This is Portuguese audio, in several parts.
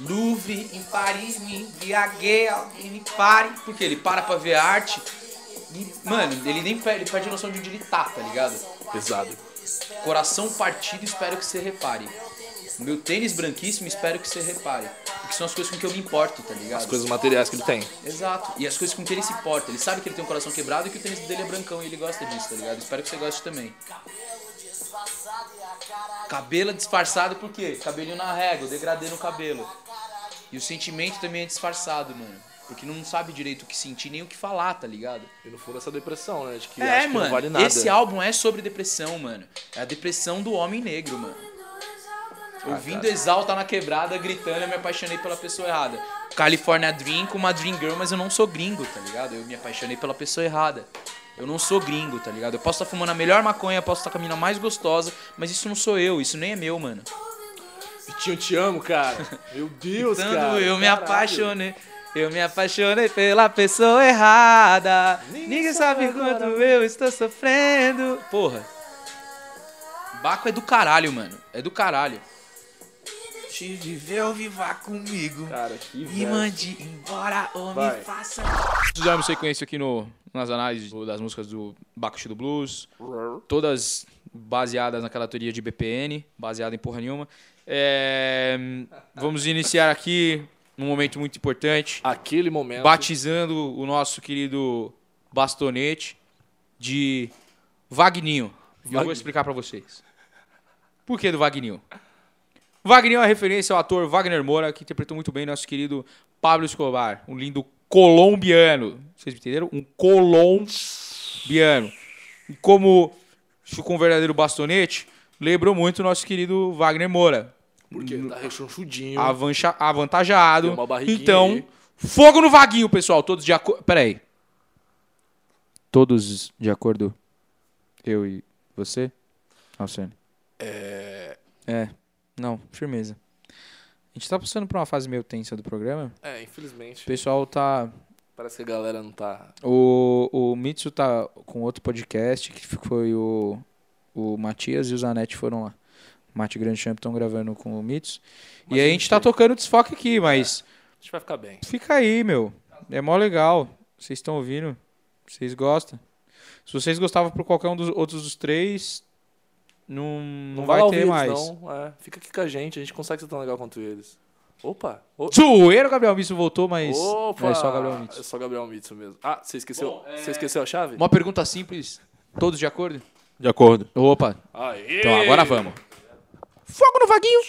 Louvre, em Paris, me embriaguei, alguém me pare. Porque ele para pra ver arte e, mano, ele nem perde, ele perde a noção de onde ele tá, tá ligado? Pesado. Coração partido, espero que você repare. Meu tênis branquíssimo, espero que você repare. Porque são as coisas com que eu me importo, tá ligado? As coisas materiais que ele tem. Exato. E as coisas com que ele se importa. Ele sabe que ele tem um coração quebrado e que o tênis dele é brancão e ele gosta disso, tá ligado? Espero que você goste também. Cabelo disfarçado por quê? Cabelinho na régua, degradê no cabelo. E o sentimento também é disfarçado, mano. Porque não sabe direito o que sentir nem o que falar, tá ligado? E no fundo essa depressão, né? De que é, acho que mano. não vale nada. Esse álbum é sobre depressão, mano. É a depressão do homem negro, mano. Ouvindo cara. Exalta na quebrada, gritando, eu me apaixonei pela pessoa errada. California Dream com uma Dream Girl, mas eu não sou gringo, tá ligado? Eu me apaixonei pela pessoa errada. Eu não sou gringo, tá ligado? Eu posso estar fumando a melhor maconha, posso estar com a mina mais gostosa, mas isso não sou eu, isso nem é meu, mano. Vitinho, eu te amo, cara. Meu Deus, Então cara. eu me caralho. apaixonei. Eu me apaixonei pela pessoa errada. Ninguém Ninguém, sabe agora. quanto eu estou sofrendo. Porra. Baco é do caralho, mano. É do caralho. Te viveu, viva comigo. Cara, que Me mande embora ou Vai. me faça. Fizemos sequência aqui no, nas análises das músicas do Bacuxi do Blues. Todas baseadas naquela teoria de BPN, baseada em porra nenhuma. É, vamos iniciar aqui num momento muito importante, Aquele momento. batizando o nosso querido bastonete de Vagninho. E eu vou explicar pra vocês. Por que do Vagninho? Wagner é uma referência ao ator Wagner Moura, que interpretou muito bem nosso querido Pablo Escobar, um lindo colombiano. Vocês entenderam? Um colombiano. E como ficou um verdadeiro bastonete, lembrou muito o nosso querido Wagner Moura. Porque tá rechonchudinho. Avancha- avantajado. Tem uma barriguinha Então, aí. fogo no vaguinho, pessoal. Todos de acordo. Peraí. Todos de acordo? Eu e você? Alcione. É... É. Não, firmeza. A gente tá passando por uma fase meio tensa do programa. É, O infelizmente. pessoal tá. Parece que a galera não tá. O, o Mitsu tá com outro podcast, que foi o, o Matias e o Zanetti foram lá. O Mate Grande Champ estão gravando com o Mitsu. Mas e aí a gente gente tá tem- tocando desfoque aqui, mas. A gente vai ficar bem. Fica aí, meu. É mó legal. Vocês estão ouvindo? Vocês gostam? Se vocês gostavam por qualquer um dos outros dos três, não, não, vai lá ter ouvir mais. eles, Não. É, fica aqui com a gente, a gente consegue ser tão legal quanto eles. Opa! O- Zoeiro, Gabriel Mitsu voltou, mas Opa! é só Gabriel Mitsu. É só Gabriel Mitsu mesmo. Ah, você esqueceu, Bom, é- você esqueceu a chave? Uma pergunta simples. Todos de acordo? De acordo. Opa, Aê! então agora vamos. Fogo no vaguinho!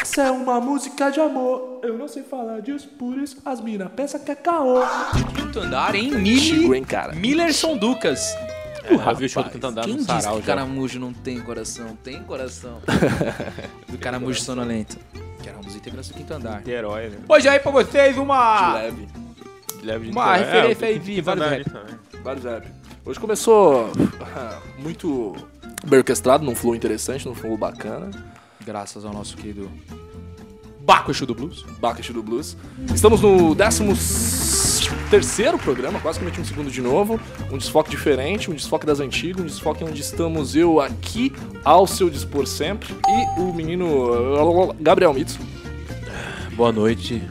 Essa é uma música de amor, eu não sei falar disso, por isso as mina pensa que é caô. Quinto andar em Chico, Miller, hein, cara? Millerson Ducas. É, eu vi o show do Cantandar Quem no disse sarau que já. caramujo não tem coração? Tem coração. do caramujo sonolento. Que era uma música integração do quinto andar. De herói, né? Hoje aí pra vocês De uma... leve, Leve de Uma é, referência o aí de vários rap. também. vários rap. Hoje começou ah, muito bem orquestrado, num flow interessante, num flow bacana. Graças ao nosso querido Baco Exu do Blues. Bacchus do Blues. Estamos no 13 terceiro programa, quase que meti um segundo de novo. Um desfoque diferente, um desfoque das antigas, um desfoque onde estamos eu aqui ao seu dispor sempre e o menino Gabriel Mitsu. Boa noite,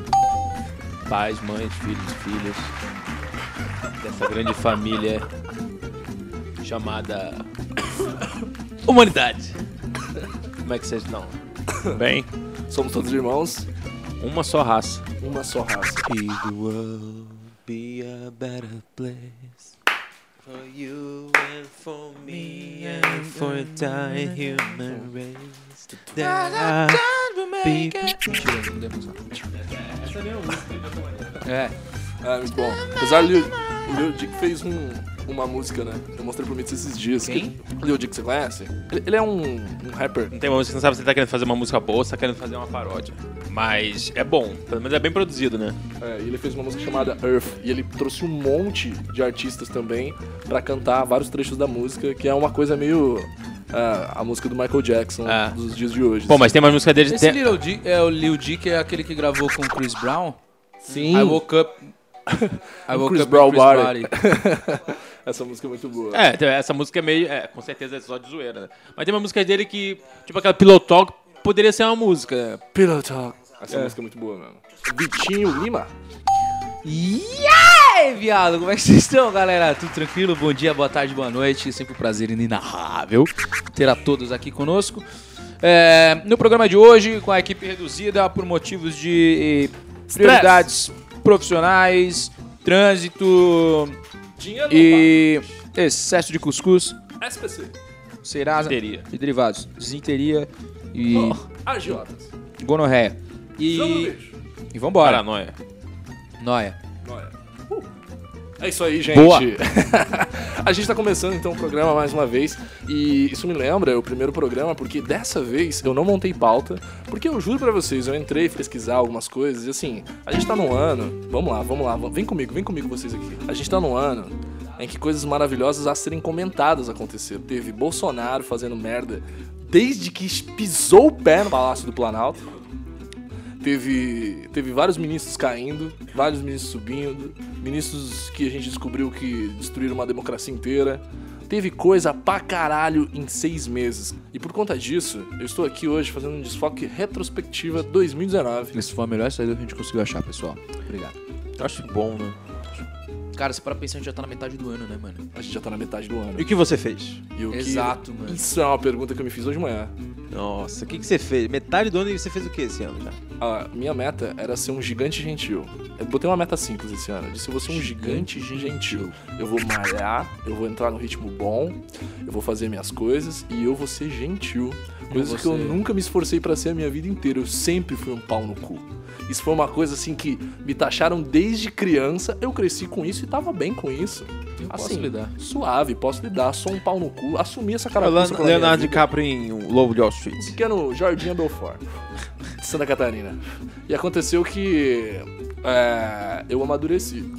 pais, mães, filhos filhas dessa grande família chamada Humanidade. Como é que vocês estão? Bem, Somos todos irmãos, uma só raça. uma só raça. The be a better place for you and for me and for a dying human race. There are people. Mentira, não demos É. É, muito bom. Apesar Lil, o Lil Dick fez um, uma música, né? Eu mostrei pro Mitsu esses dias. Quem? Que, Lil Dick, você conhece? Ele, ele é um, um rapper. Não tem uma música, você não sabe se ele tá querendo fazer uma música boa ou se tá querendo fazer uma paródia. Mas é bom, pelo menos é bem produzido, né? É, e ele fez uma música chamada Earth. E ele trouxe um monte de artistas também pra cantar vários trechos da música, que é uma coisa meio. ah, a música do Michael Jackson É. dos dias de hoje. Pô, mas tem uma música dele. Esse Tem... Lil Dick é o Lil Dick é aquele que gravou com o Chris Brown? Sim. I woke up I woke Chris up Brown with Chris body. Essa música é muito boa. É, então, essa música é meio. É, com certeza é só de zoeira, né? Mas tem uma música dele que, tipo aquela Pillow Talk, poderia ser uma música. né? Pillow Talk. Essa música é muito boa, mano. Vitinho Lima. E aí, viado, como é que vocês estão, galera? Tudo tranquilo? Bom dia, boa tarde, boa noite. Sempre um prazer inenarrável ter a todos aqui conosco. É, no programa de hoje, com a equipe reduzida por motivos de prioridades profissionais, trânsito Dinheiro e excesso de cuscuz, SPC. serasa Desinteria. e derivados, desinteria e Oh, agiotas. gonorreia. E... E, e vambora. Paranoia. Noia. Uh. É isso aí, gente. Boa. a gente tá começando então o programa mais uma vez. E isso me lembra é o primeiro programa, porque dessa vez eu não montei pauta. Porque eu juro pra vocês, eu entrei pesquisar algumas coisas e assim, a gente tá num ano. Vamos lá, vamos lá, vem comigo, vem comigo vocês aqui. A gente tá num ano em que coisas maravilhosas a serem comentadas aconteceram. Teve Bolsonaro fazendo merda desde que pisou o pé no Palácio do Planalto. Teve, teve vários ministros caindo, vários ministros subindo, ministros que a gente descobriu que destruíram uma democracia inteira. Teve coisa pra caralho em seis meses. E por conta disso, eu estou aqui hoje fazendo um desfoque retrospectiva 2019. Esse foi a melhor saída que a gente conseguiu achar, pessoal. Obrigado. Eu acho bom, né? Cara, se para pensar, a gente já tá na metade do ano, né, mano? A gente já tá na metade do ano. E o que você fez? E o que- Exato, mano. Isso é uma pergunta que eu me fiz hoje de manhã. Nossa, o que, que você fez? Metade do ano e você fez o que esse ano já? A minha meta era ser um gigante gentil. Eu botei uma meta simples esse ano. Eu disse, eu vou ser um gigante gentil. Eu vou malhar, eu vou entrar no ritmo bom, eu vou fazer minhas coisas e eu vou ser gentil. Coisas que eu nunca me esforcei pra ser a minha vida inteira. Eu sempre fui um pau no cu. Isso foi uma coisa assim que me taxaram desde criança. Eu cresci com isso e tava bem com isso. Eu assim, posso lidar. Suave, posso lidar. Sou um pau no cu. Assumi essa minha Leonardo vida. DiCaprio em O Lobo de Wall Street. Pequeno Jordinha Belfort, de Santa Catarina. E aconteceu que é, eu amadureci.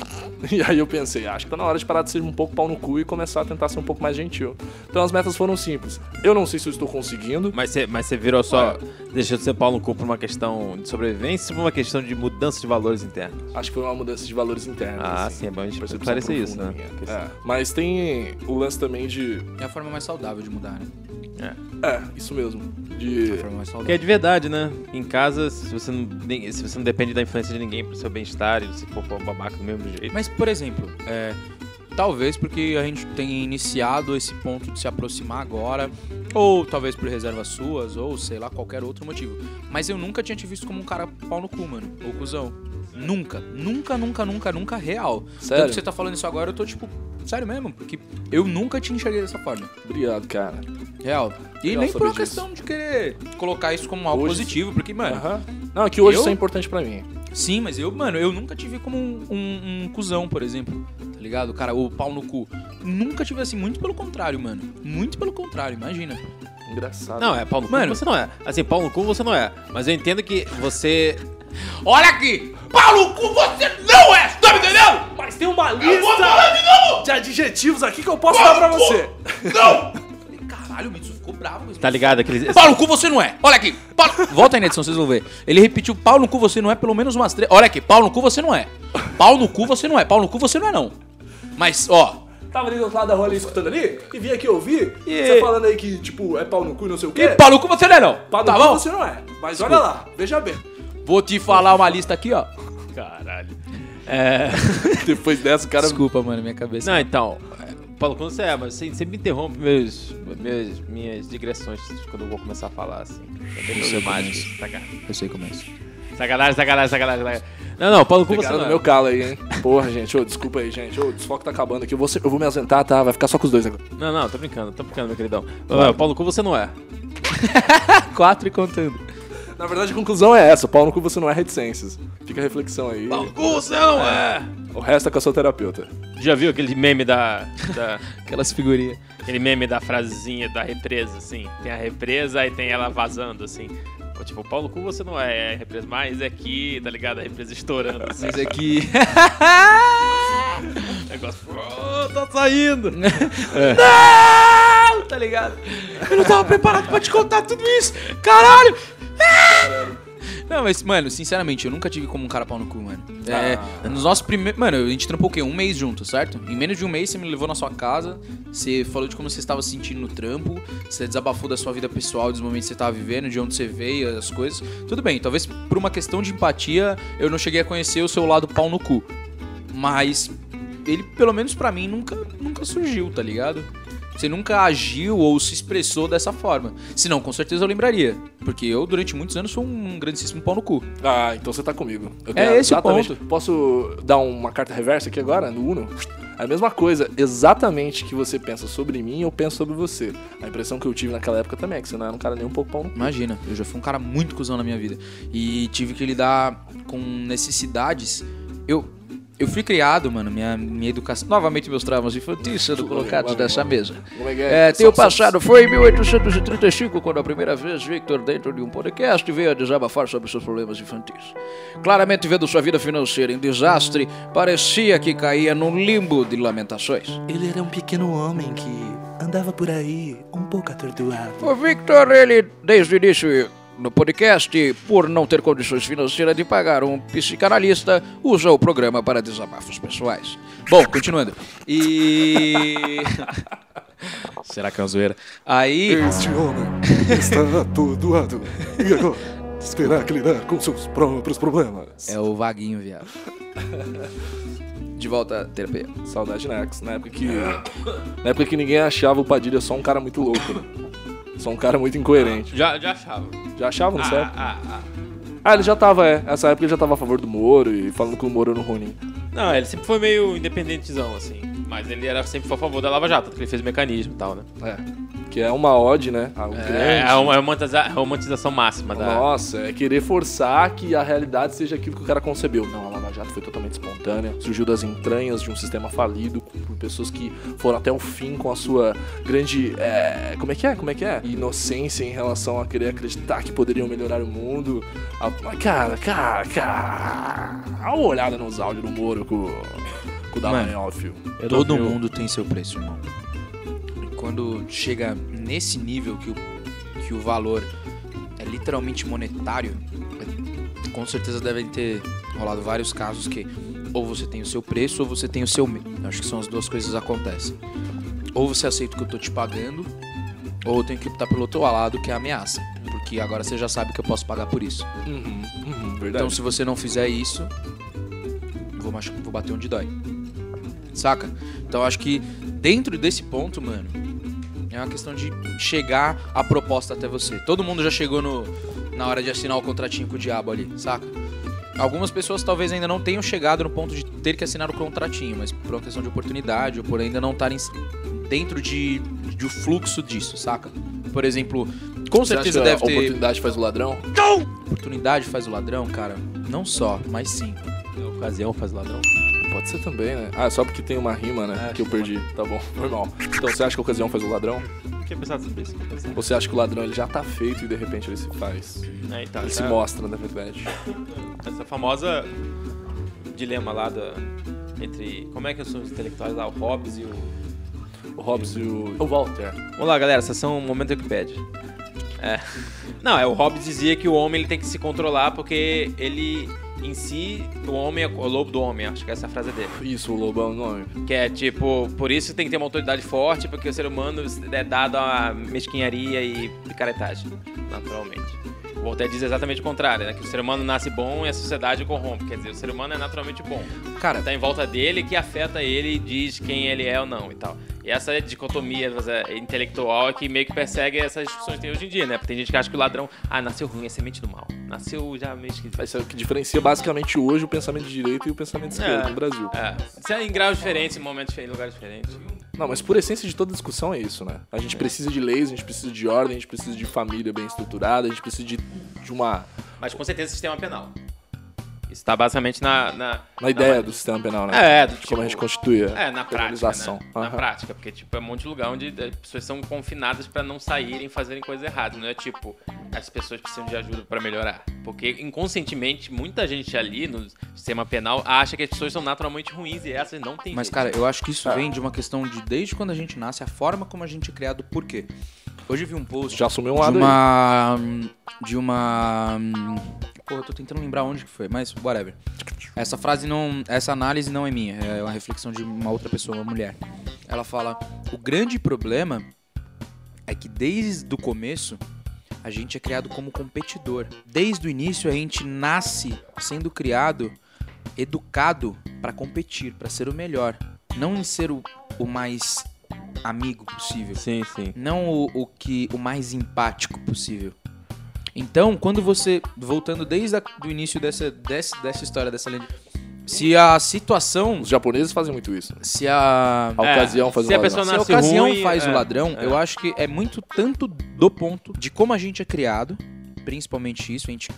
E aí eu pensei, acho que tá na hora de parar de ser um pouco pau no cu e começar a tentar ser um pouco mais gentil. Então as metas foram simples. Eu não sei se eu estou conseguindo. Mas você, mas você virou só. Deixou de ser pau no cu por uma questão de sobrevivência ou por uma questão de mudança de valores internos? Acho que foi uma mudança de valores internos. Ah, assim. sim, é bom a gente esclarecer isso, né? Porque É, Mas tem o lance também de. É a forma mais saudável de mudar, né? É, isso mesmo. De. Saudável. é de verdade, né? Em casa, se você não, se você não depende da influência de ninguém pro seu bem-estar e se for babaca do mesmo jeito. Mas, por exemplo, é, talvez porque a gente tenha iniciado esse ponto de se aproximar agora, ou talvez por reservas suas, ou sei lá, qualquer outro motivo. Mas eu nunca tinha te visto como um cara pau no cu, mano. Ou cuzão. Nunca. Nunca, nunca, nunca, nunca real. Sério? Tanto que você tá falando isso agora, eu tô tipo, sério mesmo, porque eu nunca te enxerguei dessa forma. Obrigado, cara. Real. E Legal nem por uma disso. questão de querer colocar isso como algo Hoje- positivo, porque, mano, Aham. Não, é que hoje Eu- isso é importante pra mim. Sim, mas eu, mano, eu nunca tive como um, um, um cuzão, por exemplo. Tá ligado? Cara, o pau no cu. Nunca tive assim, muito pelo contrário, mano. Muito pelo contrário, imagina. Engraçado. Não, é pau no cu Mano. você não é. Assim, pau no cu você não é. Mas eu entendo que você. Olha aqui! Pau no cu você não é! Tá me entendendo? Mas tem uma Eu vou lista falar de novo! de adjetivos aqui que eu posso dar pra você. Não! Caralho, o Mitsu ficou bravo mesmo. Tá ligado? Aqueles. Pau no cu você não é! Olha aqui! Pau... Volta aí na edição, vocês vão ver. Ele repetiu pau no cu você não é pelo menos umas três. Olha aqui, pau no cu você não é. Pau no cu você não é. Pau no cu você não é, não. Mas, ó, Tava ali do outro lado da rua ali escutando ali e vim aqui ouvir E- você falando aí que, tipo, é pau no cu e não sei o quê. e pau no cu você não é, não. Pau no tá cu bom? você não é. Mas olha lá, veja bem. Vou te falar uma lista aqui, ó. Caralho. É. Depois dessa, o cara... Desculpa, mano, minha cabeça. Não, então. Paulo, quando você é, mas você sempre me interrompe meus, meus, minhas digressões quando eu vou começar a falar, assim. É bem problemático. Saca- Eu sei como é isso. Sacanagem, sacanagem, sacanagem. sacanagem. Não, não, Paulo, como você não no é. meu calo aí, hein? Porra, gente. Ô, desculpa aí, gente. Ô, o desfoque tá acabando aqui. Eu vou, eu vou me ausentar, tá? Vai ficar só com os dois agora. Não, não, tô brincando, tô brincando, meu queridão. Ô, Paulo, como você não é. Quatro e contando. Na verdade, a conclusão é essa. Pau no cu você não é reticências. Fica a reflexão aí. Como você não é. O resto é com a sua terapeuta. Já viu aquele meme da. da Aquelas figurinhas. aquele meme da frasezinha da represa, assim? Tem a represa e tem ela vazando, assim. Ou, Tipo, Paulo Cu você não é, é a represa, mas é aqui, tá ligado? A represa estourando, assim. Mas aqui. O negócio. Oh, tá saindo! Não! Tá ligado? Eu não tava preparado pra te contar tudo isso! Caralho! Não, mas, mano, sinceramente, eu nunca tive como um cara pau no cu, mano. É, Ah. nos nossos primeiros. Mano, a gente trampou o quê? Um mês junto, certo? Em menos de um mês você me levou na sua casa, você falou de como você estava se sentindo no trampo, você desabafou da sua vida pessoal, dos momentos que você estava vivendo, de onde você veio, as coisas. Tudo bem, talvez por uma questão de empatia eu não cheguei a conhecer o seu lado pau no cu. Mas ele, pelo menos pra mim, nunca, nunca surgiu, tá ligado? Você nunca agiu ou se expressou dessa forma. Se não, com certeza eu lembraria. Porque eu, durante muitos anos, sou um grandíssimo pau no cu. Ah, então você tá comigo. Eu É esse o ponto. Posso dar uma carta reversa aqui agora, no Uno? É a mesma coisa, exatamente que você pensa sobre mim, eu penso sobre você. A impressão que eu tive naquela época também é que você não era um cara nem um pouco pau no cu. Imagina, eu já fui um cara muito cuzão na minha vida. E tive que lidar com necessidades. Eu, eu fui criado, mano, minha, minha educação. Novamente, meus traumas infantis sendo colocados nessa mesa. Como é que É, é? tem o Só- só- passado, foi em 1835, quando a primeira vez Victor, dentro de um podcast, veio a desabafar sobre seus problemas infantis. Claramente vendo sua vida financeira em desastre, parecia que caía num limbo de lamentações. Ele era um pequeno homem que andava por aí um pouco atordoado. O Victor, ele, desde o início no podcast, por não ter condições financeiras de pagar um psicanalista, usa o programa para desabafos pessoais. Bom, continuando. E. Será que é uma zoeira? Aí. Este homem está atordoado. E agora? Terá que lidar com seus próprios problemas. É o Vaguinho, viado. De volta à terapia. Saudade Nex, na época que. Na época que ninguém achava o Padilha só um cara muito louco, né? Só um cara muito incoerente. Já, já achava. Já achavam, Ah, sabe? ah, ah. Ah, ele já tava, é. Essa época ele já tava a favor do Moro e falando que o Moro era um ruim. Não, ele sempre foi meio independentezão, assim. Mas ele era sempre foi a favor da Lava Jato, porque ele fez o mecanismo e tal, né? É. Que é uma ode, né? É, grande. a uma a romantização máxima da. Nossa, é querer forçar que a realidade seja aquilo que o cara concebeu. Não, a Lava Jato foi totalmente espontânea, surgiu das entranhas de um sistema falido, por pessoas que foram até o fim com a sua grande. é, como é que é? Como é que é? Inocência em relação a querer acreditar que poderiam melhorar o mundo. A- cara, cara, cara. Dá uma olhada nos áudios do Moro com, com o Dallagnol, Todo mundo tem seu preço, irmão. E quando chega nesse nível que o, que o valor é literalmente monetário, com certeza devem ter rolado vários casos que ou você tem o seu preço ou você tem o seu medo. Acho que são as duas coisas que acontecem. Ou você aceita o que eu tô te pagando, ou eu tenho que optar pelo outro lado, que é a ameaça. Porque agora você já sabe que eu posso pagar por isso. Uhum, uhum. Então, se você não fizer isso, vou, vou bater onde dói. Saca? Então, acho que dentro desse ponto, mano, é uma questão de chegar a proposta até você. Todo mundo já chegou no, na hora de assinar o contratinho com o diabo ali, saca? Algumas pessoas talvez ainda não tenham chegado no ponto de ter que assinar o contratinho, mas por uma questão de oportunidade ou por ainda não estarem dentro de, de um fluxo disso, saca? Por exemplo, com Você certeza acha deve que a ter oportunidade faz o ladrão? oportunidade faz o ladrão, cara. Não só, mas sim. A ocasião faz ladrão. Pode ser também, né? Ah, só porque tem uma rima, né? É, que eu perdi. Tá bom, normal. Então você acha que a ocasião faz o ladrão? Tinha pensado sobre isso. você acha que o ladrão ele já tá feito e de repente ele se faz? É, então, Ele se essa, mostra, na verdade. essa famosa dilema lá da, entre. Como é que são os intelectuais lá? O Hobbes e o. O Hobbes e o. O Walter. Vamos lá, galera, sessão Momento Wikipedia. É. Não, é o Hobbes dizia que o homem ele tem que se controlar porque ele em si, o homem é o lobo do homem, acho que essa é a frase dele. Isso, o lobão é o nome. Que é tipo, por isso tem que ter uma autoridade forte, porque o ser humano é dado a mesquinharia e picaretagem, naturalmente. O Voltaire diz exatamente o contrário, né? Que o ser humano nasce bom e a sociedade corrompe. Quer dizer, o ser humano é naturalmente bom. Cara, Tá em volta dele que afeta ele e diz quem ele é ou não e tal. E essa dicotomia é, intelectual é que meio que persegue essas discussões que tem hoje em dia, né? Porque tem gente que acha que o ladrão, ah, nasceu ruim, é semente do mal. Nasceu já meio que. Isso é o que diferencia basicamente hoje o pensamento de direita e o pensamento de esquerda É. no Brasil. É, isso é em graus diferentes, em momentos diferentes, em lugares diferentes. Não, mas por essência de toda discussão é isso, né? A gente precisa de leis, a gente precisa de ordem, a gente precisa de família bem estruturada, a gente precisa de, de uma. Mas com certeza sistema penal. Isso tá basicamente na. Na, Na ideia na- do sistema penal, né? É, do tipo, como a gente constitui a É, na prática. Né? Na Aham. prática, porque tipo, é um monte de lugar onde as pessoas são confinadas pra não saírem e fazerem coisas erradas. Não é tipo, as pessoas precisam de ajuda pra melhorar. Porque inconscientemente, muita gente ali no sistema penal acha que as pessoas são naturalmente ruins e essas não tem Mas, jeito. cara, eu acho que isso É. vem de uma questão de desde quando a gente nasce, a forma como a gente é criado, por quê? Hoje eu vi um post Já assumiu um de lado aí. uma. De uma. Pô, eu tô tentando lembrar onde que foi, mas whatever. Essa frase não. Essa análise não é minha, é uma reflexão de uma outra pessoa, uma mulher. Ela fala: o grande problema é que desde o começo a gente é criado como competidor. Desde o início a gente nasce sendo criado, educado para competir, para ser o melhor, não em ser o, o mais amigo possível Sim, sim. não o, o que o mais empático possível. Então, quando você voltando desde o início dessa, dessa dessa história dessa lenda, se a situação, Os japoneses fazem muito isso. se a A ocasião faz se o a ladrão. se a nasce ocasião ruim, faz é, o ladrão, é. eu acho que é muito tanto do ponto de como a gente é criado, principalmente isso, a gente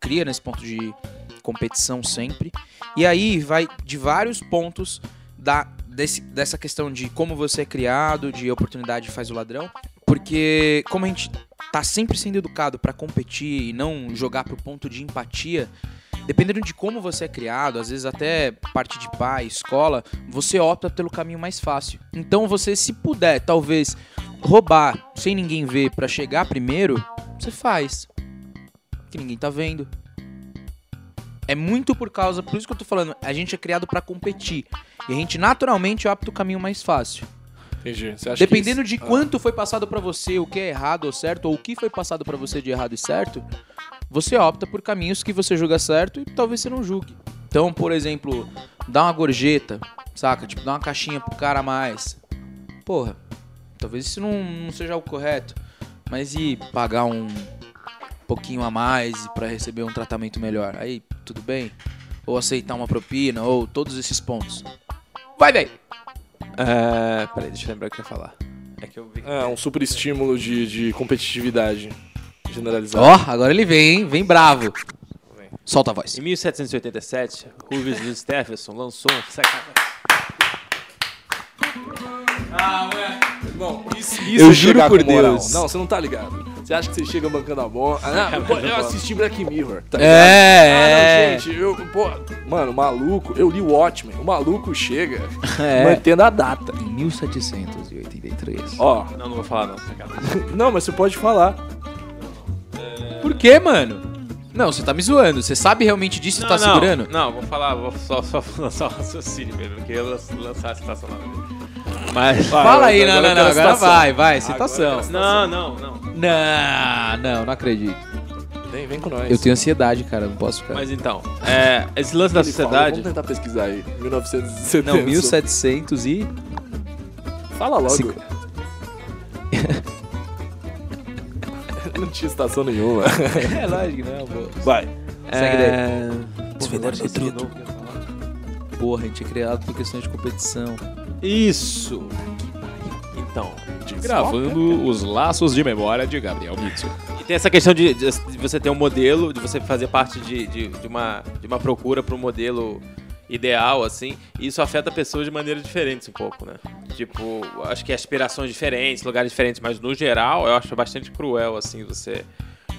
cria nesse ponto de competição sempre. E aí vai de vários pontos da, desse- dessa questão de como você é criado, de oportunidade faz o ladrão. Porque como a gente tá sempre sendo educado pra competir e não jogar pro ponto de empatia, dependendo de como você é criado, às vezes até parte de pai, escola, você opta pelo caminho mais fácil. Então você, se puder, talvez roubar sem ninguém ver pra chegar primeiro, você faz. Que ninguém tá vendo. É muito por causa, por isso que eu tô falando, a gente é criado pra competir. E a gente naturalmente opta o caminho mais fácil. Entendi. Você acha Dependendo que de isso- quanto foi passado pra você, o que é errado ou certo, ou o que foi passado pra você de errado e certo, você opta por caminhos que você julga certo e talvez você não julgue. Então, por exemplo, dar uma gorjeta, saca? Tipo, dar uma caixinha pro cara a mais. Porra, talvez isso não, não seja o correto. Mas e pagar um pouquinho a mais pra receber um tratamento melhor? Aí, tudo bem? Ou aceitar uma propina, ou todos esses pontos. Vai, velho! É, peraí, deixa eu lembrar o que eu ia falar. É que eu vi. É, um super estímulo de, de competitividade generalizada. Ó, agora ele vem, hein? Vem bravo. Solta a voz. Em 1787, Rubens Stephenson lançou um sacanagem. Irmão, isso, Eu isso é juro por. Deus. Não, você não tá ligado. Você acha que você chega bancando a bola. Ah, não, pô, eu assisti Black Mirror. Tá ligado? É, Ah, é. não, gente, eu, pô, mano, o maluco, eu li o Watchmen, o maluco chega É. mantendo a data. Em 1783. Ó, Não, não vou falar não, sacanagem. não, mas você pode falar. Por que, mano? Não, você tá me zoando. Você sabe realmente disso e tá não, segurando? Não, vou falar, vou só, só lançar o raciocínio mesmo, porque eu lançar a citação na verdade. Mas. Vai, Fala aí, não, não, não. Agora citação. vai, vai. Citação. Não, não, não. Não, não, não acredito. Vem, vem com nós. Eu tenho ansiedade, cara. Não posso ficar. Mas então, é, esse lance da Ele fala, sociedade. Vamos tentar pesquisar aí. 1970. Não, 1700 e... Fala logo. Cinco- não tinha estação nenhuma. É, lógico que não, pô. Vai. Segue daí. É... Desvendar esqueci de novo o que eu ia falar. Porra, a gente é criado por questões de competição. Isso! Então, Gravando os laços de memória de Gabriel Mitsu. E tem essa questão de, de- de você ter um modelo, de você fazer parte de, de, de uma, de uma procura para um modelo ideal, assim, e isso afeta pessoas de maneiras diferentes um pouco, né? Tipo, acho que aspirações diferentes, lugares diferentes, mas no geral eu acho bastante cruel, assim, você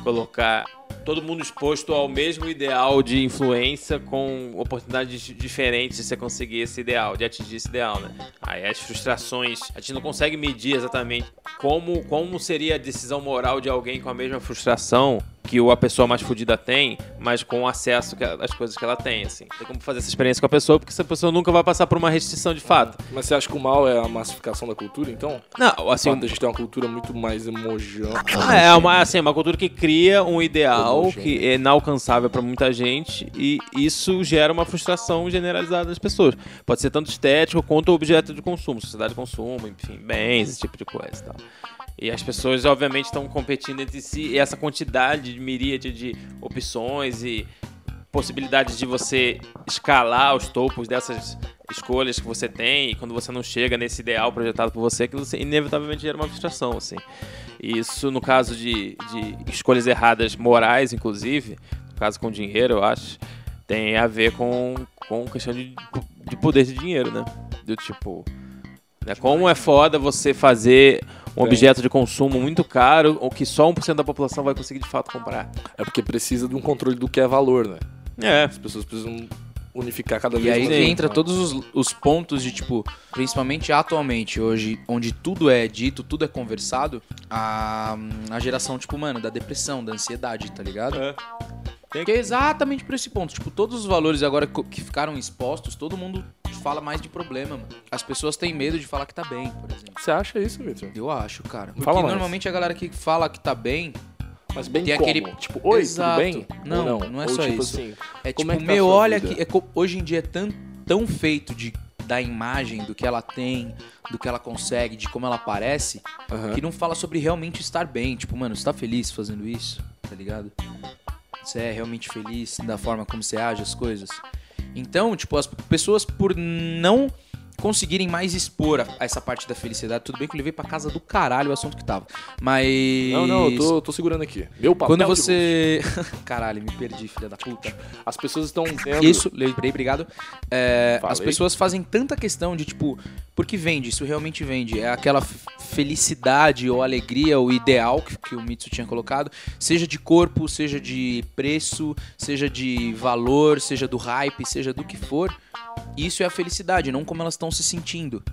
colocar todo mundo exposto ao mesmo ideal de influência com oportunidades diferentes de você conseguir esse ideal, de atingir esse ideal, né? Aí as frustrações, a gente não consegue medir exatamente como, como seria a decisão moral de alguém com a mesma frustração que o- a pessoa mais fodida tem, mas com acesso que a- às coisas que ela tem, assim. Tem como fazer essa experiência com a pessoa, porque essa pessoa nunca vai passar por uma restrição de fato. Mas você acha que o mal é a massificação da cultura, então? Não, Assim, assim, a gente tem uma cultura muito mais emojão. Ah, É uma, assim, uma cultura que cria um ideal que é inalcançável pra muita gente e isso gera uma frustração generalizada das pessoas. Pode ser tanto estético quanto objeto de consumo, sociedade de consumo, enfim, bens, esse tipo de coisa e tal. E as pessoas, obviamente, estão competindo entre si e essa quantidade de miríade de opções e possibilidades de você escalar os topos dessas escolhas que você tem e quando você não chega nesse ideal projetado por você, que você inevitavelmente gera uma frustração, assim. E isso, no caso de, de escolhas erradas morais, inclusive, no caso com dinheiro, eu acho, tem a ver com, com questão de, de poder de dinheiro, né? Do tipo, né? como é foda você fazer um objeto de consumo muito caro, ou que só 1% da população vai conseguir de fato comprar. É porque precisa de um controle do que é valor, né? É. As pessoas precisam unificar cada E vez aí mais. que entra todos os, os pontos de, tipo, principalmente atualmente, hoje, onde tudo é dito, tudo é conversado, a, a geração, tipo, mano, da depressão, da ansiedade, tá ligado? É. Que é exatamente por esse ponto. Tipo, todos os valores agora que ficaram expostos, todo mundo fala mais de problema, mano. As pessoas têm medo de falar que tá bem, por exemplo. Você acha isso, Vitor? Eu acho, cara. Porque Fala mais. normalmente a galera que fala que tá bem Mas bem Tem como? aquele- Tipo, oi, Exato. tudo bem? Não, Ou não é Ou, só tipo isso. Assim, É Como tipo, é que tá meu, olha que é hoje em dia é tão, tão feito de da imagem, do que ela tem, do que ela consegue, de como ela parece, Aham. que não fala sobre realmente estar bem. Tipo, mano, você tá feliz fazendo isso, tá ligado? Você é realmente feliz da forma como você age as coisas. Então, tipo, as pessoas por não conseguirem mais expor a, a essa parte da felicidade, tudo bem que eu levei pra casa do caralho o assunto que tava. Mas Não, não, eu tô, tô segurando aqui. Meu papel quando você. Caralho, me perdi, filha da puta. As pessoas estão vendo... Isso, lembrei, obrigado. É, as pessoas fazem tanta questão de, tipo, porque vende, isso realmente vende. É aquela felicidade ou alegria, o ideal que, que o Mitsu tinha colocado, seja de corpo, seja de preço, seja de valor, seja do hype, seja do que for. Isso é a felicidade, não como elas estão se sentindo.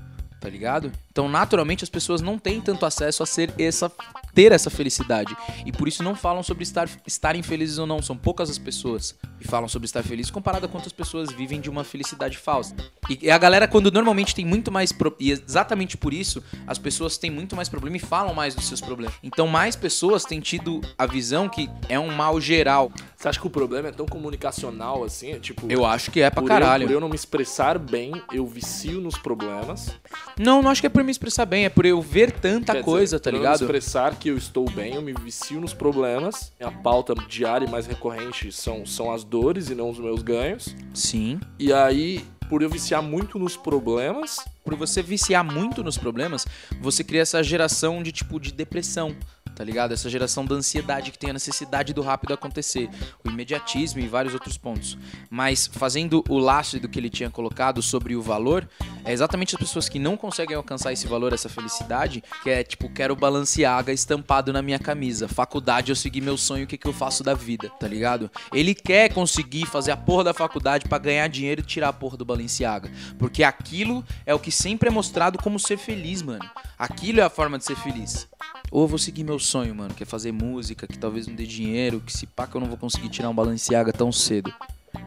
Tá ligado? Então, naturalmente, as pessoas não têm tanto acesso a ser essa, ter essa felicidade. E por isso não falam sobre estar, estarem felizes ou não. São poucas as pessoas que falam sobre estar felizes comparado a quantas pessoas vivem de uma felicidade falsa. E a galera, quando normalmente tem muito mais. Pro... E exatamente por isso, as pessoas têm muito mais problema e falam mais dos seus problemas. Então, mais pessoas têm tido a visão que é um mal geral. Você acha que o problema é tão comunicacional assim? É, Tipo, Eu acho que é pra caralho. Eu, por eu não me expressar bem, eu vicio nos problemas. Não, não acho que é por me expressar bem, é por eu ver tanta Quer dizer, coisa, tá por ligado? Eu me expressar que eu estou bem, eu me vicio nos problemas. A pauta diária e mais recorrente são, são as dores e não os meus ganhos. Sim. E aí, por eu viciar muito nos problemas, por você viciar muito nos problemas, você cria essa geração de tipo de depressão, tá ligado? Essa geração da ansiedade que tem a necessidade do rápido acontecer, o imediatismo e vários outros pontos. Mas fazendo o laço do que ele tinha colocado sobre o valor, é exatamente as pessoas que não conseguem alcançar esse valor, essa felicidade, que é tipo, quero Balenciaga estampado na minha camisa. Faculdade, eu segui meu sonho, o que, que eu faço da vida, tá ligado? Ele quer conseguir fazer a porra da faculdade pra ganhar dinheiro e tirar a porra do Balenciaga. Porque aquilo é o que sempre é mostrado como ser feliz, mano. Aquilo é a forma de ser feliz. Ou eu vou seguir meu sonho, mano, que é fazer música, que talvez não dê dinheiro, que se pá que eu não vou conseguir tirar um Balenciaga tão cedo.